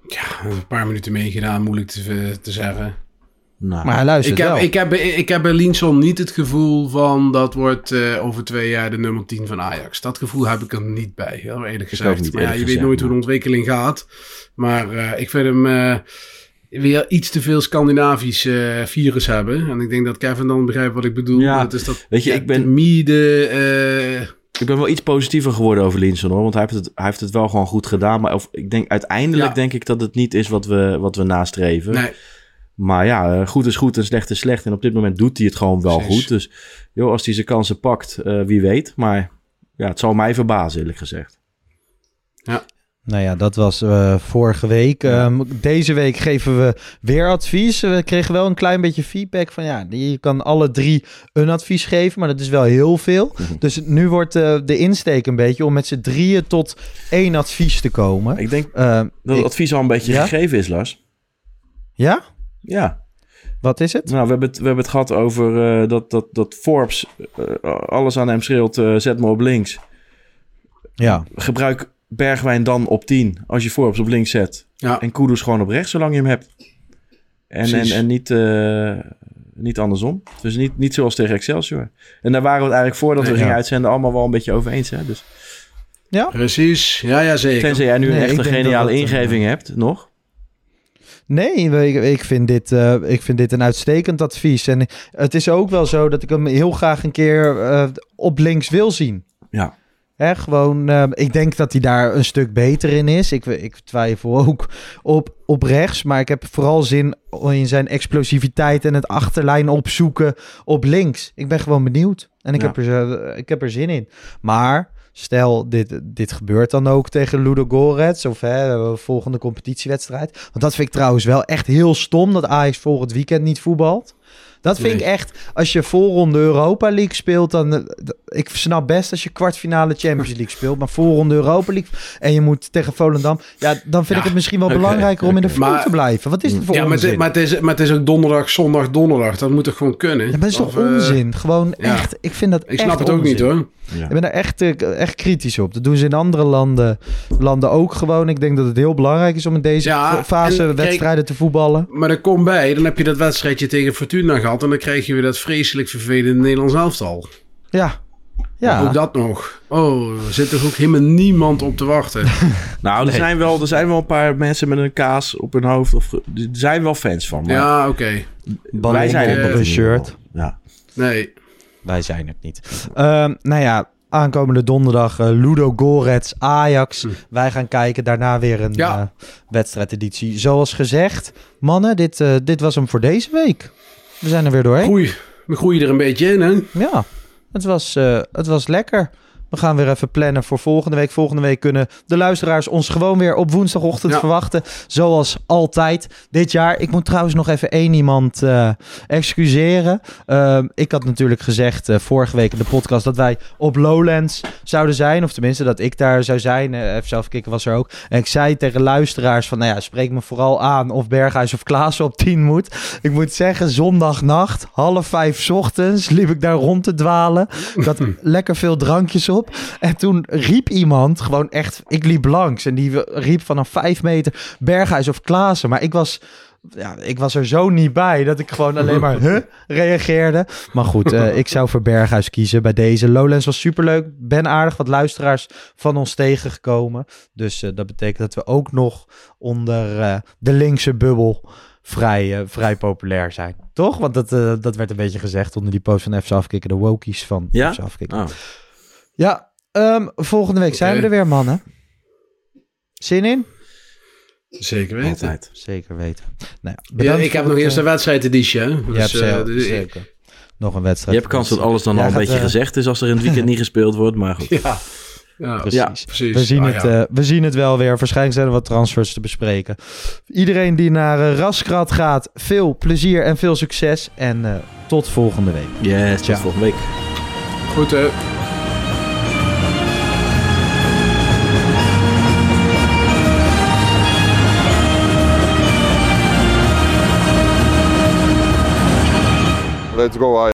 Ja, een paar minuten meegedaan, moeilijk te, te zeggen. Nou, maar hij luistert ik heb, wel. Ik heb, ik heb bij Linson niet het gevoel van dat wordt uh, over twee jaar de nummer 10 van Ajax. Dat gevoel heb ik er niet bij, heel eerlijk gezegd. Niet, maar ja, je gezegd, weet nooit maar. hoe de ontwikkeling gaat. Maar uh, ik vind hem uh, weer iets te veel Scandinavisch virus hebben. En ik denk dat Kevin dan begrijpt wat ik bedoel. Ja, dat is dat weet je, ik ben... Timide, ik ben wel iets positiever geworden over Linson hoor. Want hij heeft het, hij heeft het wel gewoon goed gedaan. Maar of, ik denk, uiteindelijk ja. denk ik dat het niet is wat we, wat we nastreven. Nee. Maar ja, goed is goed en slecht is slecht. En op dit moment doet hij het gewoon wel Precies. goed. Dus joh, als hij zijn kansen pakt, uh, wie weet. Maar ja, het zal mij verbazen eerlijk gezegd. Ja. Nou ja, dat was uh, vorige week. Um, deze week geven we weer advies. We kregen wel een klein beetje feedback van ja, je kan alle drie een advies geven, maar dat is wel heel veel. Mhm. Dus nu wordt uh, de insteek een beetje om met z'n drieën tot één advies te komen. Ik denk uh, dat het advies al een beetje ja? gegeven is, Lars. Ja? Ja. Wat is het? Nou, we hebben het, we hebben het gehad over uh, dat, dat, dat Forbes alles aan hem schreeuwt, zet me op links. Ja. Gebruik Bergwijn dan op 10 als je Forbes op links zet. Ja. En Kudus gewoon op rechts, zolang je hem hebt. En, en, en niet, uh, niet andersom. Dus niet, niet zoals tegen Excelsior. En daar waren we het eigenlijk voordat nee, we gingen ja. uitzenden allemaal wel een beetje over eens. Hè? Dus. Ja. Precies. Ja, ja, zeker. Tenzij jij nu nee, een echt een geniale dat, ingeving uh, hebt, nog? Nee, ik, ik, vind dit, uh, ik vind dit een uitstekend advies. En het is ook wel zo dat ik hem heel graag een keer uh, op links wil zien. Ja. Hè, gewoon, uh, ik denk dat hij daar een stuk beter in is. Ik, ik twijfel ook op, op rechts. Maar ik heb vooral zin in zijn explosiviteit en het achterlijn opzoeken op links. Ik ben gewoon benieuwd. En ik, Ja. heb, er, ik heb er zin in. Maar stel dit, dit gebeurt dan ook tegen Ludo Gorets of hè, volgende competitiewedstrijd. Want dat vind ik trouwens wel echt heel stom dat Ajax volgend weekend niet voetbalt. Dat vind ik echt, als je voorronde Europa League speelt, dan... eh, Ik snap best als je kwartfinale Champions League speelt, maar voorronde Europa League en je moet tegen Volendam, ja, dan vind ik het misschien wel belangrijker om in de flow te blijven. Wat is het voor Ja, maar onzin? het, maar, het is, maar het is ook donderdag, zondag, donderdag. Dat moet toch gewoon kunnen? Ja, maar dat is toch Of, eh, onzin? Gewoon ja. echt, ik vind dat Ik echt snap het ook niet hoor. Ja. Ik ben daar echt, eh, echt kritisch op. Dat doen ze in andere landen, landen ook gewoon. Ik denk dat het heel belangrijk is om in deze Ja, fase en kijk- wedstrijden te voetballen. Maar er komt bij, dan heb je dat wedstrijdje tegen Fortuna gehad. En dan krijg je weer dat vreselijk vervelende Nederlands elftal. Ja, ja. Ook dat nog. Oh, er zit toch ook helemaal niemand op te wachten. Nou, er, zijn wel, er zijn wel een paar mensen met een kaas op hun hoofd. Of, er zijn wel fans van. Maar ja, oké. wij zijn nog een shirt. Ja. Nee. Wij zijn het niet. Ehm, nou ja, aankomende donderdag eh, Ludo Gorets Ajax. Wij gaan kijken. Daarna weer een Hm. Ja. eh, wedstrijdeditie. Zoals gezegd, mannen, dit, eh, dit was hem voor deze week. We zijn er weer doorheen. Groei. We groeien er een beetje in, hè? Ja, het was, eh, het was lekker. We gaan weer even plannen voor volgende week. Volgende week kunnen de luisteraars ons gewoon weer op woensdagochtend Ja. verwachten. Zoals altijd dit jaar. Ik moet trouwens nog even één iemand eh, excuseren. Ehm, ik had natuurlijk gezegd eh, vorige week in de podcast dat wij op Lowlands zouden zijn. Of tenminste dat ik daar zou zijn. Eh even zelf kicken was er ook. En ik zei tegen luisteraars van nou ja, spreek me vooral aan of Berghuis of Klaassen op 10 moet. Ik moet zeggen, zondagnacht, half vijf 's ochtends, liep ik daar rond te dwalen. Ik had lekker veel drankjes op. En toen riep iemand gewoon echt, ik liep langs. En die riep vanaf vijf meter Berghuis of Klaassen. Maar ik was... Ja, ik was er zo niet bij dat ik gewoon alleen maar huh, reageerde. Maar goed, eh, ik zou voor Berghuis kiezen bij deze. Lowlands was superleuk. Ben aardig wat luisteraars van ons tegengekomen. Dus eh, dat betekent dat we ook nog onder eh, de linkse bubbel vrij, vrij populair zijn. Toch? Want dat, dat werd een beetje gezegd onder die post van FC Afkikken. De wokies van Ja? FC Afkikken. Oh. Ja, ehm, volgende week zijn we er weer, mannen. Zin in? Zeker weten. Altijd. Zeker weten. Nou ja, ik heb nog eerst een eh, wedstrijdeditie, hè? je Dus, hebt eh, dus ik- zeker. Nog een wedstrijd. Je hebt kans dat alles dan al een beetje eh, gezegd is als er in het weekend niet gespeeld wordt. Maar goed. Ja. Ja, Precies. Ja, precies. We zien, Ah, het, ja. eh, we zien het wel weer. Waarschijnlijk zijn er wat transfers te bespreken. Iedereen die naar Raskrat gaat, veel plezier en veel succes. En eh, tot volgende week. Yes, tot Ciao. volgende week. Goed, hè? Let's go.